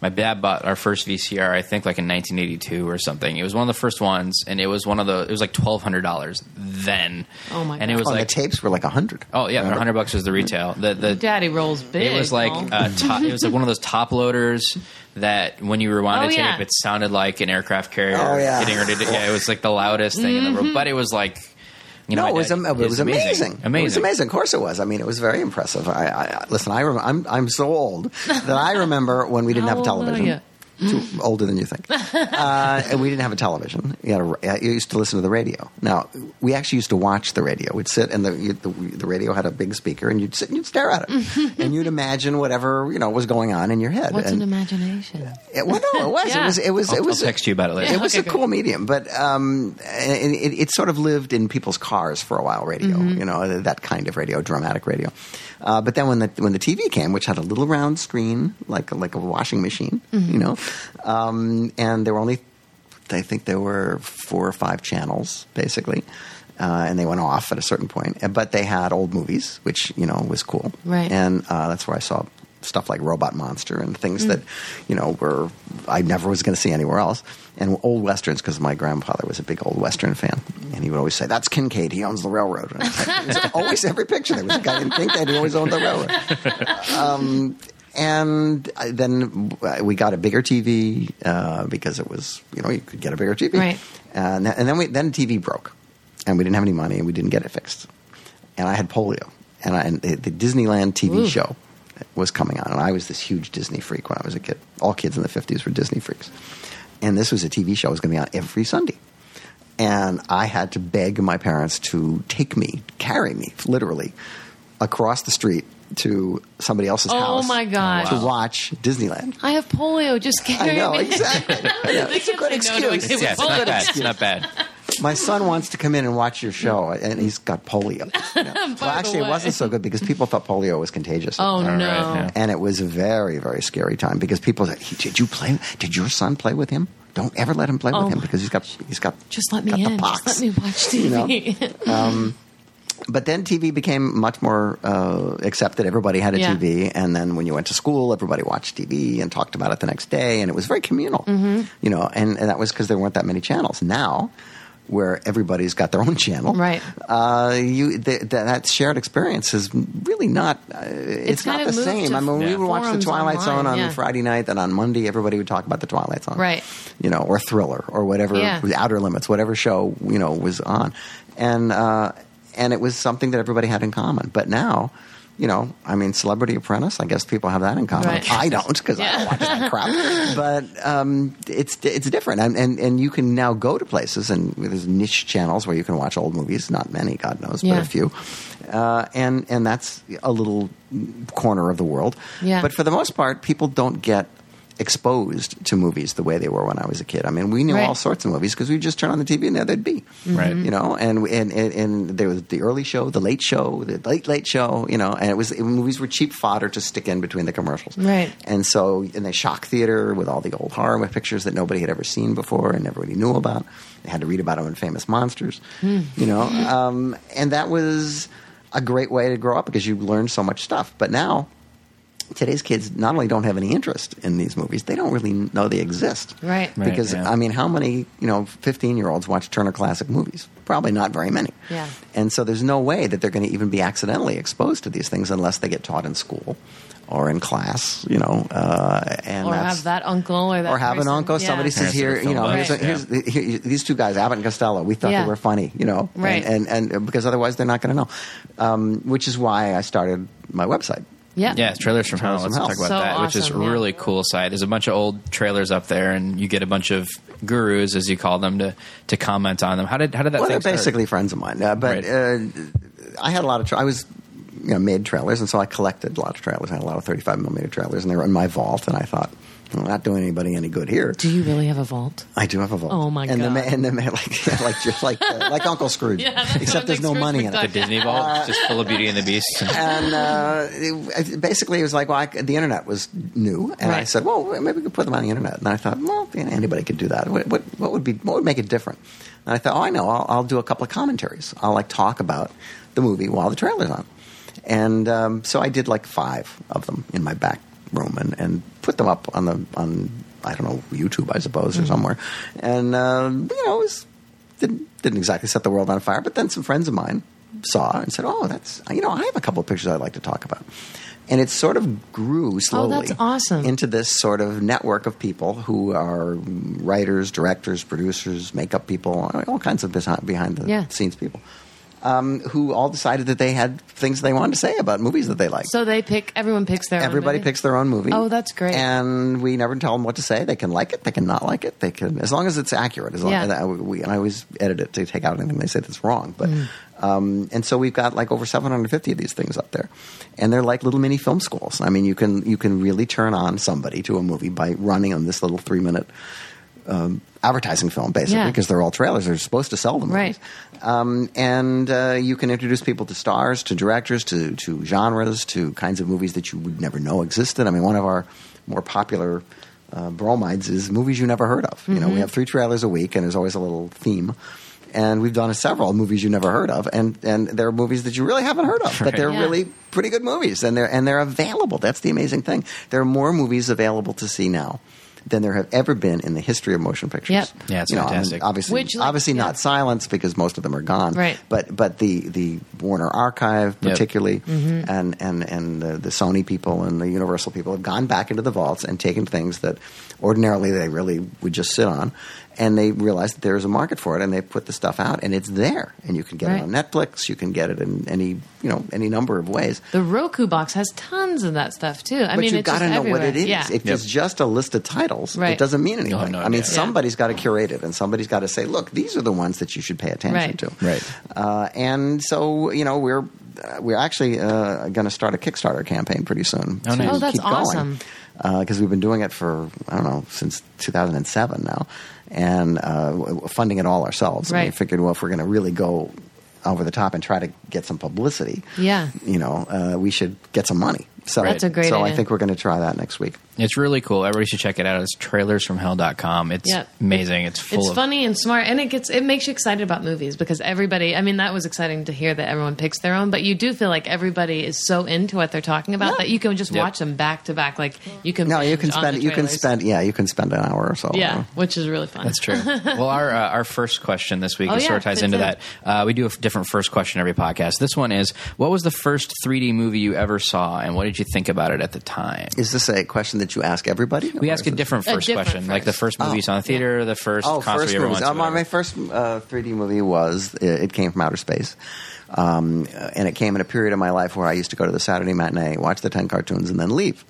my dad bought our first VCR. I think like in 1982 or something. It was one of the first ones, and it was one of the. It was like twelve hundred dollars then. Oh, my And it was Oh, like the tapes were like a 100. oh yeah, Remember? hundred bucks was the retail. The the Daddy rolls big. It was like Paul. uh, top, it was like one of those top loaders that when you rewound Oh, a tape, yeah. it sounded like an aircraft carrier Oh, yeah. getting ready to. Yeah, it was like the loudest thing in the Mm-hmm. world. But it was like, you know, no, it was, am- it was amazing. amazing, It was amazing. Of course, it was. I mean, it was very impressive. I, I, I listen. I rem- I'm I'm so old that I remember when we didn't have a old are television. You? Too older than you think. uh, and we didn't have a television. You, had a, you used to listen to the radio. Now we actually used to watch the radio. We'd sit and the you, the, the radio had a big speaker, and you'd sit and you'd stare at it, and you'd imagine whatever you know was going on in your head. What's and, an imagination? it, well, no, it was. Yeah. It was. It was. I'll, it was. I'll text you about it later. It was Okay, a cool medium, but um, and it, it sort of lived in people's cars for a while. Radio, Mm-hmm. you know, that kind of radio, dramatic radio. Uh, but then when the when the TV came, which had a little round screen like a, like a washing machine, Mm-hmm. you know, um, and there were only, I think there were four or five channels basically. Uh, and they went off at a certain point, but they had old movies, which you know was cool, Right. And uh, that's where I saw stuff like Robot Monster and Mm. things that you know were I never was going to see anywhere else. And old westerns because my grandfather was a big old western fan, and he would always say, "That's Kincaid. He owns the railroad." Like- always every picture there was a guy in Kincaid who always owned the railroad. Um, and then we got a bigger TV uh, because it was you know you could get a bigger TV, Right. And, and then we then TV broke, and we didn't have any money, and we didn't get it fixed. And I had polio, and, I, and the, Disneyland TV Ooh. show was coming on, and I was this huge Disney freak when I was a kid. All kids in the fifties were Disney freaks, and this was a TV show that was going to be on every Sunday. And I had to beg my parents to take me, carry me, literally, across the street to somebody else's Oh, house. my God. To watch Disneyland. I have polio. Just I carry know me. exactly. I know. It's a can't good say no to a excuse. kid with Yeah, it's not bad. It's not bad. My son wants to come in and watch your show, and he's got polio. Yeah. well, actually, it way. wasn't so good because people thought polio was contagious. Oh right, no! yeah. and it was a very, very scary time because people said, "He- "Did you play? Did your son play with him? Don't ever let him play Oh with him my because he's got he's got Just let me got the in. pox." Just let me watch You know? TV. Um, but then TV became much more uh, accepted. Everybody had a Yeah. TV, and then when you went to school, everybody watched TV and talked about it the next day, and it was very communal. Mm-hmm. You know, and, and that was because there weren't that many channels. Now, where everybody's got their own channel, Right. Uh, you th- th- that shared experience is really not. Uh, it's, not the same. I mean, we would watch the Twilight online, Zone on yeah. Friday night, and on Monday, everybody would talk about the Twilight Zone, Right. You know, or Thriller, or whatever, Yeah. Outer Limits, whatever show you know was on, and uh, and it was something that everybody had in common. But now. You know, I mean, Celebrity Apprentice. I guess people have that in common. Right. I don't because I don't watch that crap. But um, it's it's different, and, and and you can now go to places and there's niche channels where you can watch old movies. Not many, God knows, Yeah. but a few. Uh, and and that's a little corner of the world. Yeah. But for the most part, people don't get exposed to movies the way they were when I was a kid. I mean, we knew Right. all sorts of movies because we just turn on the TV and there they'd be, Right. You know, and and and, and there was the early show, the late show, the late late show, you know, and it was it, movies were cheap fodder to stick in between the commercials, Right. And so in the shock theater with all the old horror with pictures that nobody had ever seen before and everybody knew about, they had to read about them in Famous Monsters, you know, um, and that was a great way to grow up because you learned so much stuff. But now today's kids not only don't have any interest in these movies, they don't really know they exist. Right. Right, Because yeah. I mean, how many you know fifteen year olds watch Turner Classic Movies? Probably not very many. Yeah. And so there's no way that they're going to even be accidentally exposed to these things unless they get taught in school or in class. You know, uh, and or have that uncle or that or have an uncle. Yeah. Somebody says here, you know, film here's, a, buffs, here's here- these two guys, Abbott and Costello. We thought Yeah. they were funny, you know, and- Right. And, and, because otherwise they're not going to know. Um, which is why I started my website. Yeah. Yeah, it's trailers from hell. Trailers Let's from talk Hell. about So that, which is yeah. really cool site. There's a bunch of old trailers up there, and you get a bunch of gurus, as you call them, to to comment on them. How did how did that? Well, thing they're start? basically friends of mine. Uh, but Right. uh, I had a lot of. Tra- I was, you know, made trailers, and so I collected a lot of trailers. I had a lot of 35 millimeter trailers, and they were in my vault. And I thought, I'm not doing anybody any good here. Do you really have a vault? I do have a vault. Oh, my and The, God. ma- and the ma- like, like just like uh, like Uncle Scrooge, Yeah, except there's no Scrooge money in it. the Disney Vault, just full of Beauty and the Beast. And uh, it, basically, it was like, well, I, the internet was new, and I said, well, maybe we could put them on the internet. And I thought, well, anybody could do that. What, what, what would be what would make it different? And I thought, oh, I know, I'll, I'll do a couple of commentaries. I'll like talk about the movie while the trailer's on. And um, so I did like five of them in my back room and, and put them up on the on I don't know YouTube I suppose or somewhere. And um, you know, it was didn't didn't exactly set the world on fire. But then some friends of mine saw and said, "Oh, that's you know, I have a couple of pictures I'd like to talk about." And it sort of grew slowly Oh, that's awesome. into this sort of network of people who are writers, directors, producers, makeup people, all kinds of behind, behind the Yeah. scenes people, um, who all decided that they had things they wanted to say about movies that they liked. So they pick. Everyone picks their. own Everybody movie? picks their own movie. Oh, that's great. And we never tell them what to say. They can like it. They can not like it. They can, as long as it's accurate. As long Yeah. and I, we, and I always edit it to take out anything they say that's wrong. But Mm. um, and so we've got like over 750 of these things up there, and they're like little mini film schools. I mean, you can you can really turn on somebody to a movie by running on this little three minute. Um, advertising film, basically, Yeah. because they're all trailers. They're supposed to sell them, Right. um, and uh, you can introduce people to stars, to directors, to, to genres, to kinds of movies that you would never know existed. I mean, one of our more popular uh, bromides is movies you never heard of. You know, we have three trailers a week, and there's always a little theme. And we've done several movies you never heard of, and, and they're movies that you really haven't heard of, but they're Yeah. really pretty good movies, and they're and they're available. That's the amazing thing. There are more movies available to see now than there have ever been in the history of motion pictures. Yep. Yeah, it's You know, I mean, fantastic. obviously, Which, like, obviously yeah. not silence because most of them are gone. Right. But but the the Warner Archive Yep. particularly, Mm-hmm. and and and the, the Sony people and the Universal people have gone back into the vaults and taken things that ordinarily they really would just sit on, and they realized that there is a market for it, and they put the stuff out, and it's there, and you can get Right. it on Netflix, you can get it in any you know any number of ways. The Roku box has tons of that stuff too. I but mean, you've got to just know what it is. Yeah. If it's just a list of titles, Right. it doesn't mean anything. You'll no I mean. Yeah. somebody's got to curate it, and somebody's got to say, "Look, these are the ones that you should pay attention Right. to." Right. Uh, and so, you know, we're uh, we're actually uh, going to start a Kickstarter campaign pretty soon. Oh, nice. Oh, that's keep going. awesome. Because we've been doing it for I don't know since 2007 now, and uh, funding it all ourselves. And we figured, well, if we're going to really go over the top and try to get some publicity, Yeah. you know, uh, we should get some money. So That's a great So I think we're going to try that next week. It's really cool. Everybody should check it out. It's trailersfromhell.com. It's Yep. amazing. It's full It's of funny and smart, and it gets it makes you excited about movies because everybody. I mean, that was exciting to hear that everyone picks their own, but you do feel like everybody is so into what they're talking about Yeah. that you can just Yep. watch them back to back. Like you can. No, you can spend you can spend yeah you can spend an hour or so. Yeah, which is really fun. That's true. well, our uh, our first question this week Oh, is yeah, sort of ties into in. that. Uh, we do a different first question every podcast. This one is: What was the first 3D movie you ever saw, and what did you think about it at the time? Is this a question that you ask everybody? We ask a it- different A first different question, like the first. first movie you saw in the theater, the first Oh, concert first you ever movies. went to. Uh, my, first uh, 3D movie was it, it came from outer space, um, and it came in a period of my life where I used to go to the Saturday matinee, watch the ten cartoons, and then leave.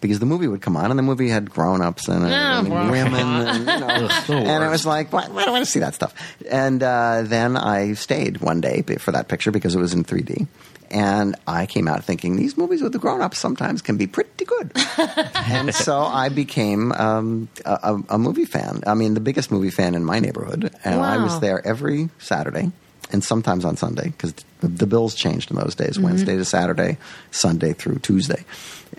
Because the movie would come on and the movie had grown ups and, and well. women and, you know, and it was like, why, why do I want to see that stuff? And uh, then I stayed one day for that picture because it was in 3D. And I came out thinking these movies with the grown ups sometimes can be pretty good. and so I became um, a, a movie fan. I mean, the biggest movie fan in my neighborhood. And I was there every Saturday and sometimes on Sunday because the, the bills changed in those days Wednesday to Saturday, Sunday through Tuesday.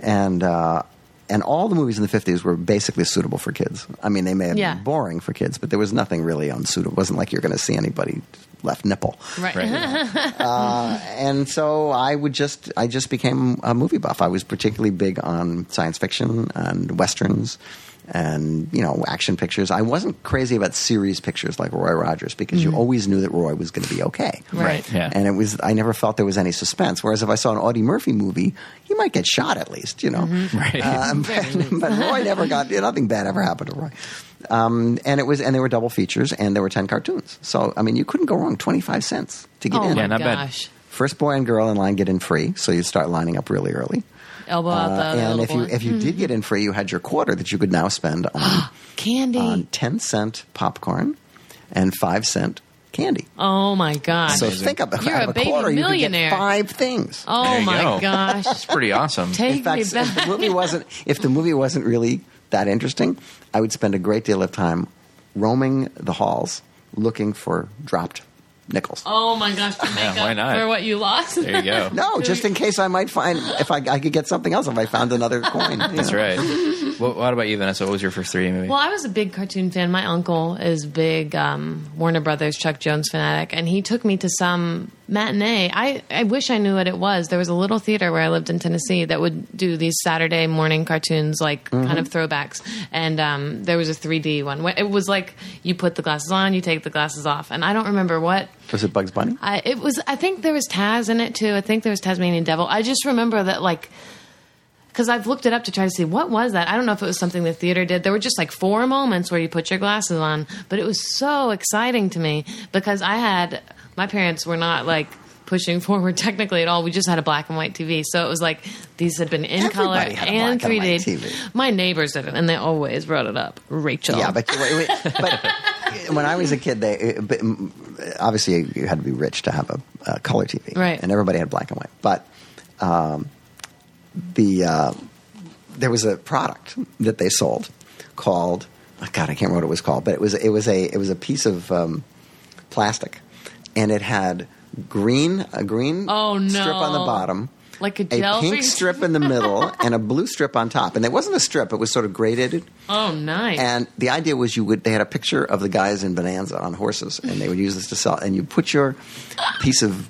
And, uh, and all the movies in the 50s were basically suitable for kids. I mean, they may have Yeah. been boring for kids, but there was nothing really unsuitable. It wasn't like you're going to see anybody left nipple Right. and so I would just I just became a movie buff. I was particularly big on science fiction and westerns and you know action pictures. I wasn't crazy about series pictures like Roy Rogers because you always knew that Roy was going to be okay. Right. Yeah. And it was I never felt there was any suspense. Whereas if I saw an Audie Murphy movie, he might get shot at least, you know. Right. Um, but, but Roy never got nothing bad ever happened to Roy. Um, and it was and they were double features and there were ten cartoons. So I mean you couldn't go wrong. Twenty five cents to get Oh in. my Yeah, not bad. gosh. First boy and girl in line get in free, so you start lining up really early. Elbow out Uh, the and if you boy. if you did get in free, you had your quarter that you could now spend on, candy. on ten cent popcorn and five cent candy. oh my gosh. So think about You're out a of baby quarter, millionaire. you could get five things. oh my go. gosh. It's pretty awesome. Take in fact, me if the movie wasn't if the movie wasn't really that interesting, I would spend a great deal of time roaming the halls looking for dropped nickels. Oh my gosh, to make Yeah, why up not? for what you lost. There you go. No, just in case I might find if I, I could get something else if I found another coin. That's know. right. What, what about you, Vanessa? What was your first 3D movie? Well, I was a big cartoon fan. My uncle is big um, Warner Brothers Chuck Jones fanatic, and he took me to some matinee. I, I wish I knew what it was. There was a little theater where I lived in Tennessee that would do these Saturday morning cartoons, like kind of throwbacks. And um, there was a 3D one. It was like you put the glasses on, you take the glasses off, and I don't remember what Was it Bugs Bunny? I, it was. I think there was Taz in it too. I think there was Tasmanian Devil. I just remember that like because I've looked it up to try to see what was that. I don't know if it was something the theater did. There were just like four moments where you put your glasses on, but it was so exciting to me because I had my parents were not like pushing forward technically at all. We just had a black and white TV, so it was like these had been in color Everybody a and 3D. TV. My neighbors did it, and they always brought it up. Rachel, Yeah, but, wait, wait, but when I was a kid, they mm, obviously you had to be rich to have a, a color TV, Right. And everybody had black and white. But um, the uh, there was a product that they sold called oh God, I can't remember what it was called, but it was it was a it was a piece of um, plastic, and it had green a green Oh, no. strip on the bottom. like a A pink strip in the middle and a blue strip on top, and it wasn't a strip; it was sort of graded. Oh, nice. And the idea was you would they had a picture of the guys in Bonanza on horses, and they would use this to sell. And you put your piece of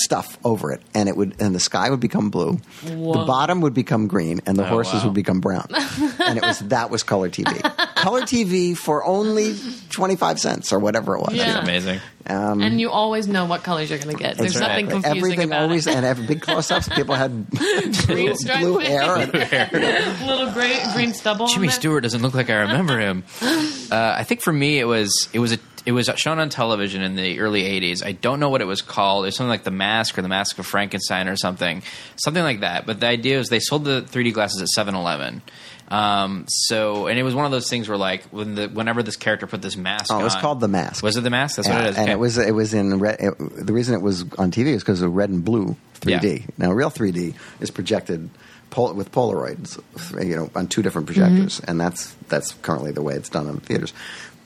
stuff over it, and it would and the sky would become blue, the bottom would become green, and the horses wow. would become brown. and it was that was color TV. color TV for only twenty five cents or whatever it was. Yeah. That's amazing. Um, and you always know what colors you're going to get. There's exactly. nothing confusing Everything about always it. and every big close ups. People had blue, Green stripe. blue hair. And, little gray, green stubble. Jimmy there. Stewart doesn't look like I remember him. Uh, I think for me, it was it was a it was shown on television in the early '80s. I don't know what it was called. It was something like The Mask or The Mask of Frankenstein or something, something like that. But the idea was they sold the 3D glasses at 7-Eleven. Um, so, and it was one of those things where, like, when the whenever this character put this mask, on. Oh, it was on- called The Mask. Was it the mask? That's Yeah, what it is. And Okay. it was it was in red. It, the reason it was on TV is because of red and blue 3D. Yeah. Now, real 3D is projected pol- with Polaroids, you know, on two different projectors, and that's that's currently the way it's done in theaters.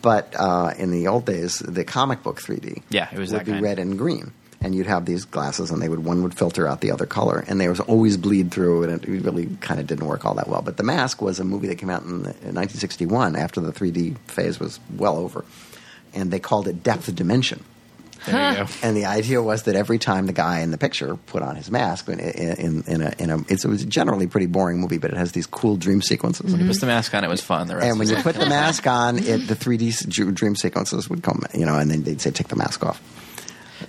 But uh, in the old days, the comic book 3D, Yeah, it was would that be kind. red and green. And you'd have these glasses, and they would one would filter out the other color, and they was always bleed through, and it really kind of didn't work all that well. But The Mask was a movie that came out in, the, in 1961 after the 3D phase was well over, and they called it Depth of Dimension. There you go. And the idea was that every time the guy in the picture put on his mask, in, in, in, a, in a, it's, it was a generally pretty boring movie, but it has these cool dream sequences. When he puts the mask on, it was fun. The rest And when you put the mask on, it, the 3D s- dr- dream sequences would come, you know, and then they'd say, take the mask off.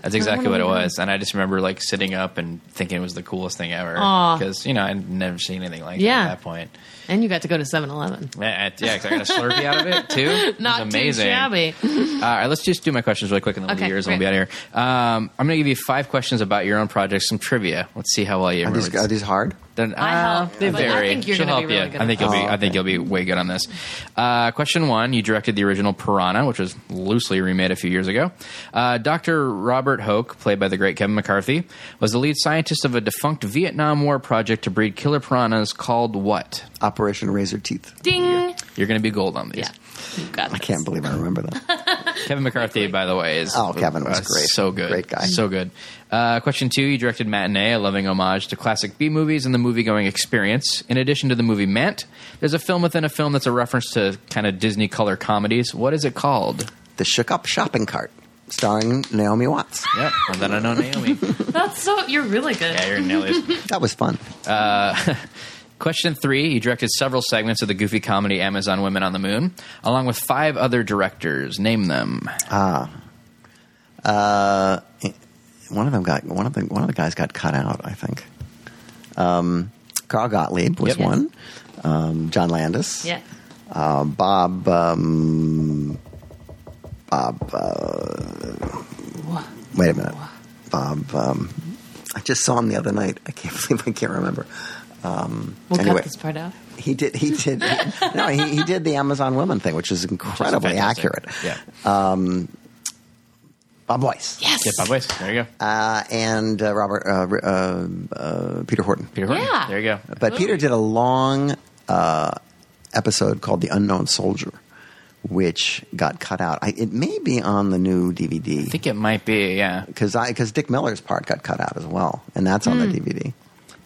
That's exactly what it was, and I just remember like sitting up and thinking it was the coolest thing ever Aw. because you know I'd never seen anything like Yeah. it at that point. And you got to go to 7-Eleven. Yeah, uh, uh, yeah, 'cause I got a Slurpee out of it too. It Not amazing. too shabby. Uh, all right, let's just do my questions really quick and then we'll Okay, do yours and we'll be out of here. Um, I'm going to give you five questions about your own project, some trivia. Let's see how well you Are remember. these, are these hard? Then, I uh, help, they but I vary. think you're She'll gonna be help really you. good I think you'll be. this. I think you'll be way good on this. Uh, question one: You directed the original Piranha, which was loosely remade a few years ago. Uh, Doctor Robert Hoak, played by the great Kevin McCarthy, was the lead scientist of a defunct Vietnam War project to breed killer piranhas called what? Operation Razor Teeth. Ding. You're going to be gold on these. Yeah. You got I can't believe I remember that. Kevin McCarthy, by the way, is Oh, Kevin was uh, great. so good, Great guy. so good. Uh, question two: You directed Matinee, a loving homage to classic B movies and the movie-going experience. In addition to the movie Mant, there's a film within a film that's a reference to kind of Disney color comedies. What is it called? The Shook Up Shopping Cart, starring Naomi Watts. Yep, and then I know Naomi. That's so. You're really good. yeah, you're nailed it. That was fun. Question three: You directed several segments of the goofy comedy Amazon Women on the Moon, along with five other directors. Name them. Ah. Uh, one of them got one of the one of the guys got cut out. I think. Um, Carl Gottlieb was Yep. one. Um, John Landis. Yeah. Uh, Bob. Um, Bob. Uh, wait a minute. Bob. Um, I just saw him the other night. I can't believe I can't remember. Um, We'll anyway, cut this part out. he did. He did. no, he, he did the Amazon Women thing, which is incredibly Fantastic. accurate. Yeah. Bob Weiss. Yes. Yeah, Bob Weiss. There you go. uh, and uh, Robert uh, uh, uh, Peter Horton. Peter Horton. Yeah. There you go. But Peter did a long uh, episode called "The Unknown Soldier," which got cut out. I, it may be on the new DVD. I think it might be. Yeah. because because Dick Miller's part got cut out as well, and that's on the DVD.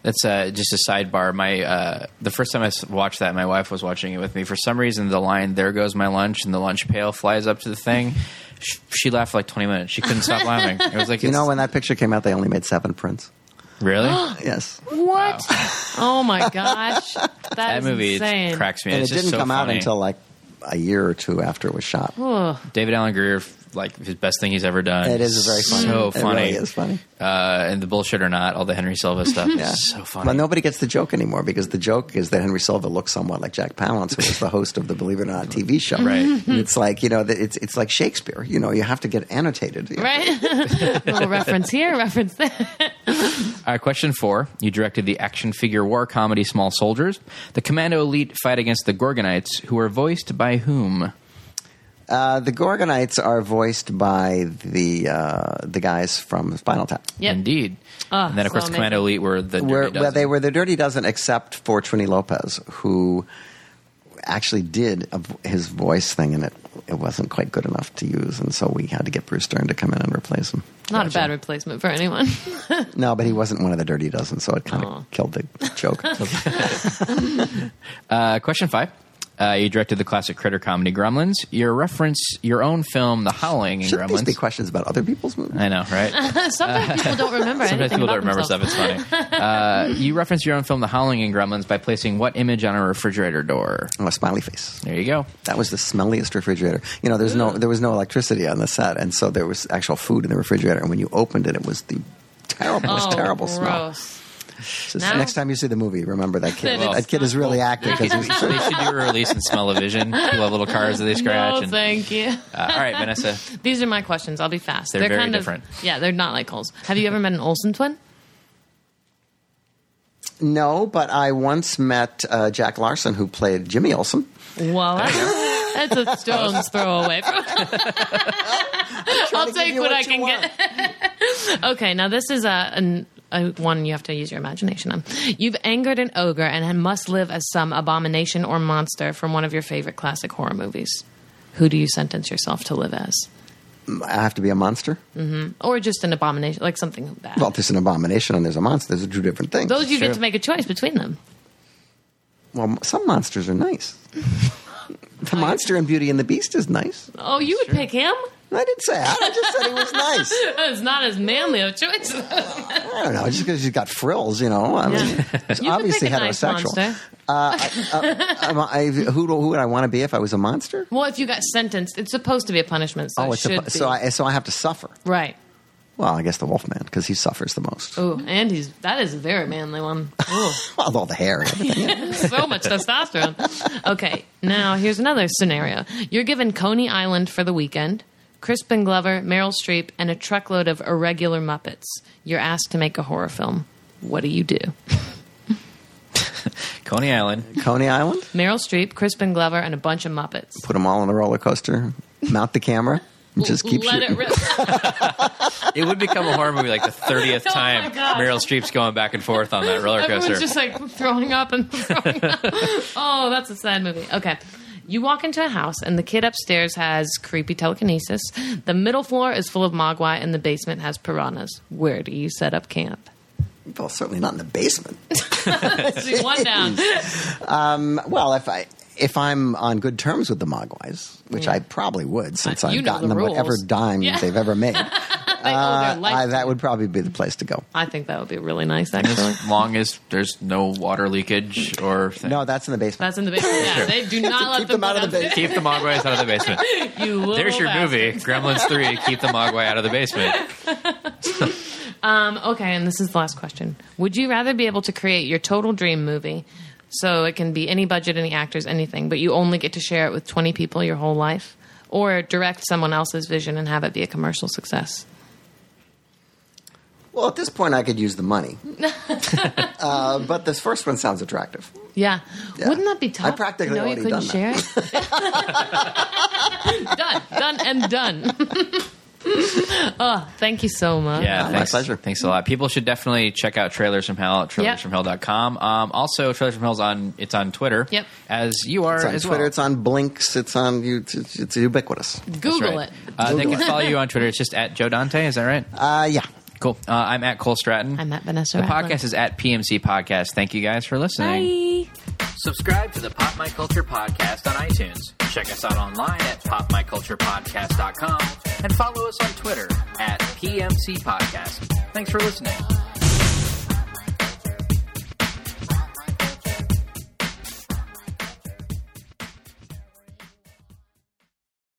That's uh, just a sidebar. My uh, the first time I watched that, my wife was watching it with me. For some reason, the line "There goes my lunch" and the lunch pail flies up to the thing. Sh- She laughed for like twenty minutes. She couldn't stop laughing. It was like, You know, when that picture came out, they only made seven prints. really? Yes, What? Oh my gosh. that that is movie insane. cracks me. and it It's just didn't so come out until like a year or two after it was shot. Ugh. David Alan Grier, like his best thing he's ever done. It is very funny. So funny. It funny. really is funny. Uh, and the bullshit or not, all the Henry Silva stuff. Yeah. is so funny. But nobody gets the joke anymore because the joke is that Henry Silva looks somewhat like Jack Palance, who was the host of the Believe It or Not TV show. Right. And it's like you know, it's it's like Shakespeare. You know, you have to get annotated. Right? little reference here, reference there. Uh, question four. You directed the action figure war comedy Small Soldiers. The Commando Elite fight against the Gorgonites, who are voiced by whom? Uh, the Gorgonites are voiced by the uh, the guys from Spinal Tap. Yep. Indeed. Oh, and then, of so course, Commando Elite were the Dirty Where, Dozen. well, they were the Dirty Dozen, except for Trini Lopez, who actually did a, v- his voice thing, and it it wasn't quite good enough to use, and so we had to get Bruce Dern to come in and replace him. Not a bad replacement for anyone. No, but he wasn't one of the Dirty Dozen, so it kind of killed the joke. Uh, question five. Uh, you directed the classic critter comedy Gremlins. Your reference your own film, The Howling in Shouldn't Gremlins. these be questions about other people's movies? I know, right? Sometimes people don't remember Sometimes anything people don't about remember themselves. stuff. It's funny. Uh, you reference your own film, The Howling in Gremlins, by placing what image on a refrigerator door? Oh, a smiley face. There you go. That was the smelliest refrigerator. You know, there's no there was no electricity on the set, and so there was actual food in the refrigerator. And when you opened it, it was the terrible, Oh, terrible smell. Gross. Just Now- next time you see the movie, remember that kid. That that kid is really active because he's they should do a release and Smell-O-Vision. People have little cars that they scratch. No, and, thank you. uh, all right, Vanessa. These are my questions. I'll be fast. They're very kind different. Of, yeah, they're not like Cole's. Have you ever met an Olsen twin? no, but I once met uh, Jack Larson, who played Jimmy Olsen. Voila. That's a stone's throw away from. I'll take what, what I you can get. okay, now this is a, an, a one you have to use your imagination on. You've angered an ogre and must live as some abomination or monster from one of your favorite classic horror movies. Who do you sentence yourself to live as? I have to be a monster. Mm-hmm. Or just an abomination, like something bad. Well, there's an abomination and there's a monster. Those are two different things. Those you Sure. get to make a choice between them. well, some monsters are nice. The monster in Beauty and the Beast is nice. Oh, you would pick him? I didn't say that. I just said he was nice. It's not as manly of choice. I don't know, just because he's got frills, you know. I mean, Yeah. You could obviously pick a nice heterosexual. monster. Uh, I, uh, am I, who, who would I want to be if I was a monster? Well, if you got sentenced, it's supposed to be a punishment, so oh, it it's should a, be. so I so I have to suffer. right. Well, I guess the Wolfman because he suffers the most. Oh, and he's that is a very manly one. Ooh, Well, all the hair and everything. so much testosterone. Okay, now here's another scenario. You're given Coney Island for the weekend. Crispin Glover, Meryl Streep, and a truckload of irregular Muppets. You're asked to make a horror film. What do you do? Coney Island. Coney Island. Meryl Streep, Crispin Glover, and a bunch of Muppets. Put them all on a roller coaster. Mount the camera. And just keep Let shooting. it rip. It would become a horror movie like the thirtieth Oh my time God. Meryl Streep's going back and forth on that roller Everyone's coaster. just like throwing up and throwing up. Oh, that's a sad movie. Okay. You walk into a house and the kid upstairs has creepy telekinesis. The middle floor is full of mogwai and the basement has piranhas. Where do you set up camp? Well, certainly not in the basement. See, one down. Um, well, if I if I'm on good terms with the Mogwais, which Yeah. I probably would, since I've gotten the them whatever dime Yeah. they've ever made, They owe their uh, life I, that would probably be the place to go. I think that would be really nice, actually. as long as there's no water leakage or thing. No, that's in the basement. That's in the basement. Yeah, they do not let keep them, them out of the go keep the Mogwais out of the basement. You little There's your movie, bastards. Gremlins Three. Keep the Mogwai out of the basement. Um, okay, and this is the last question. Would you rather be able to create your total dream movie, so it can be any budget, any actors, anything, but you only get to share it with 20 people your whole life, or direct someone else's vision and have it be a commercial success? Well, at this point, I could use the money, uh, but this first one sounds attractive. Yeah. Yeah. Wouldn't that be tough? I practically to know you already couldn't done share it? done, done, and done. oh, thank you so much. Yeah, My thanks. pleasure. Thanks a lot. People should definitely check out Trailers from Hell at trailersfromhell.com. Um, also, Trailers from Hell's on it's on Twitter. Yep. As you are It's on as Twitter. well. It's on Blinks. It's on you. It's, it's ubiquitous. Google right. it. Uh, they can it. follow you on Twitter. It's just at Joe Dante. Is that right? Uh, yeah. Cool. Uh, I'm at Cole Stratton. I'm at Vanessa. the Radcliffe. podcast is at PMC Podcast. Thank you guys for listening. Bye. Subscribe to the Pop My Culture Podcast on iTunes. Check us out online at popmyculturepodcast.com and follow us on Twitter at PMC Podcast. Thanks for listening.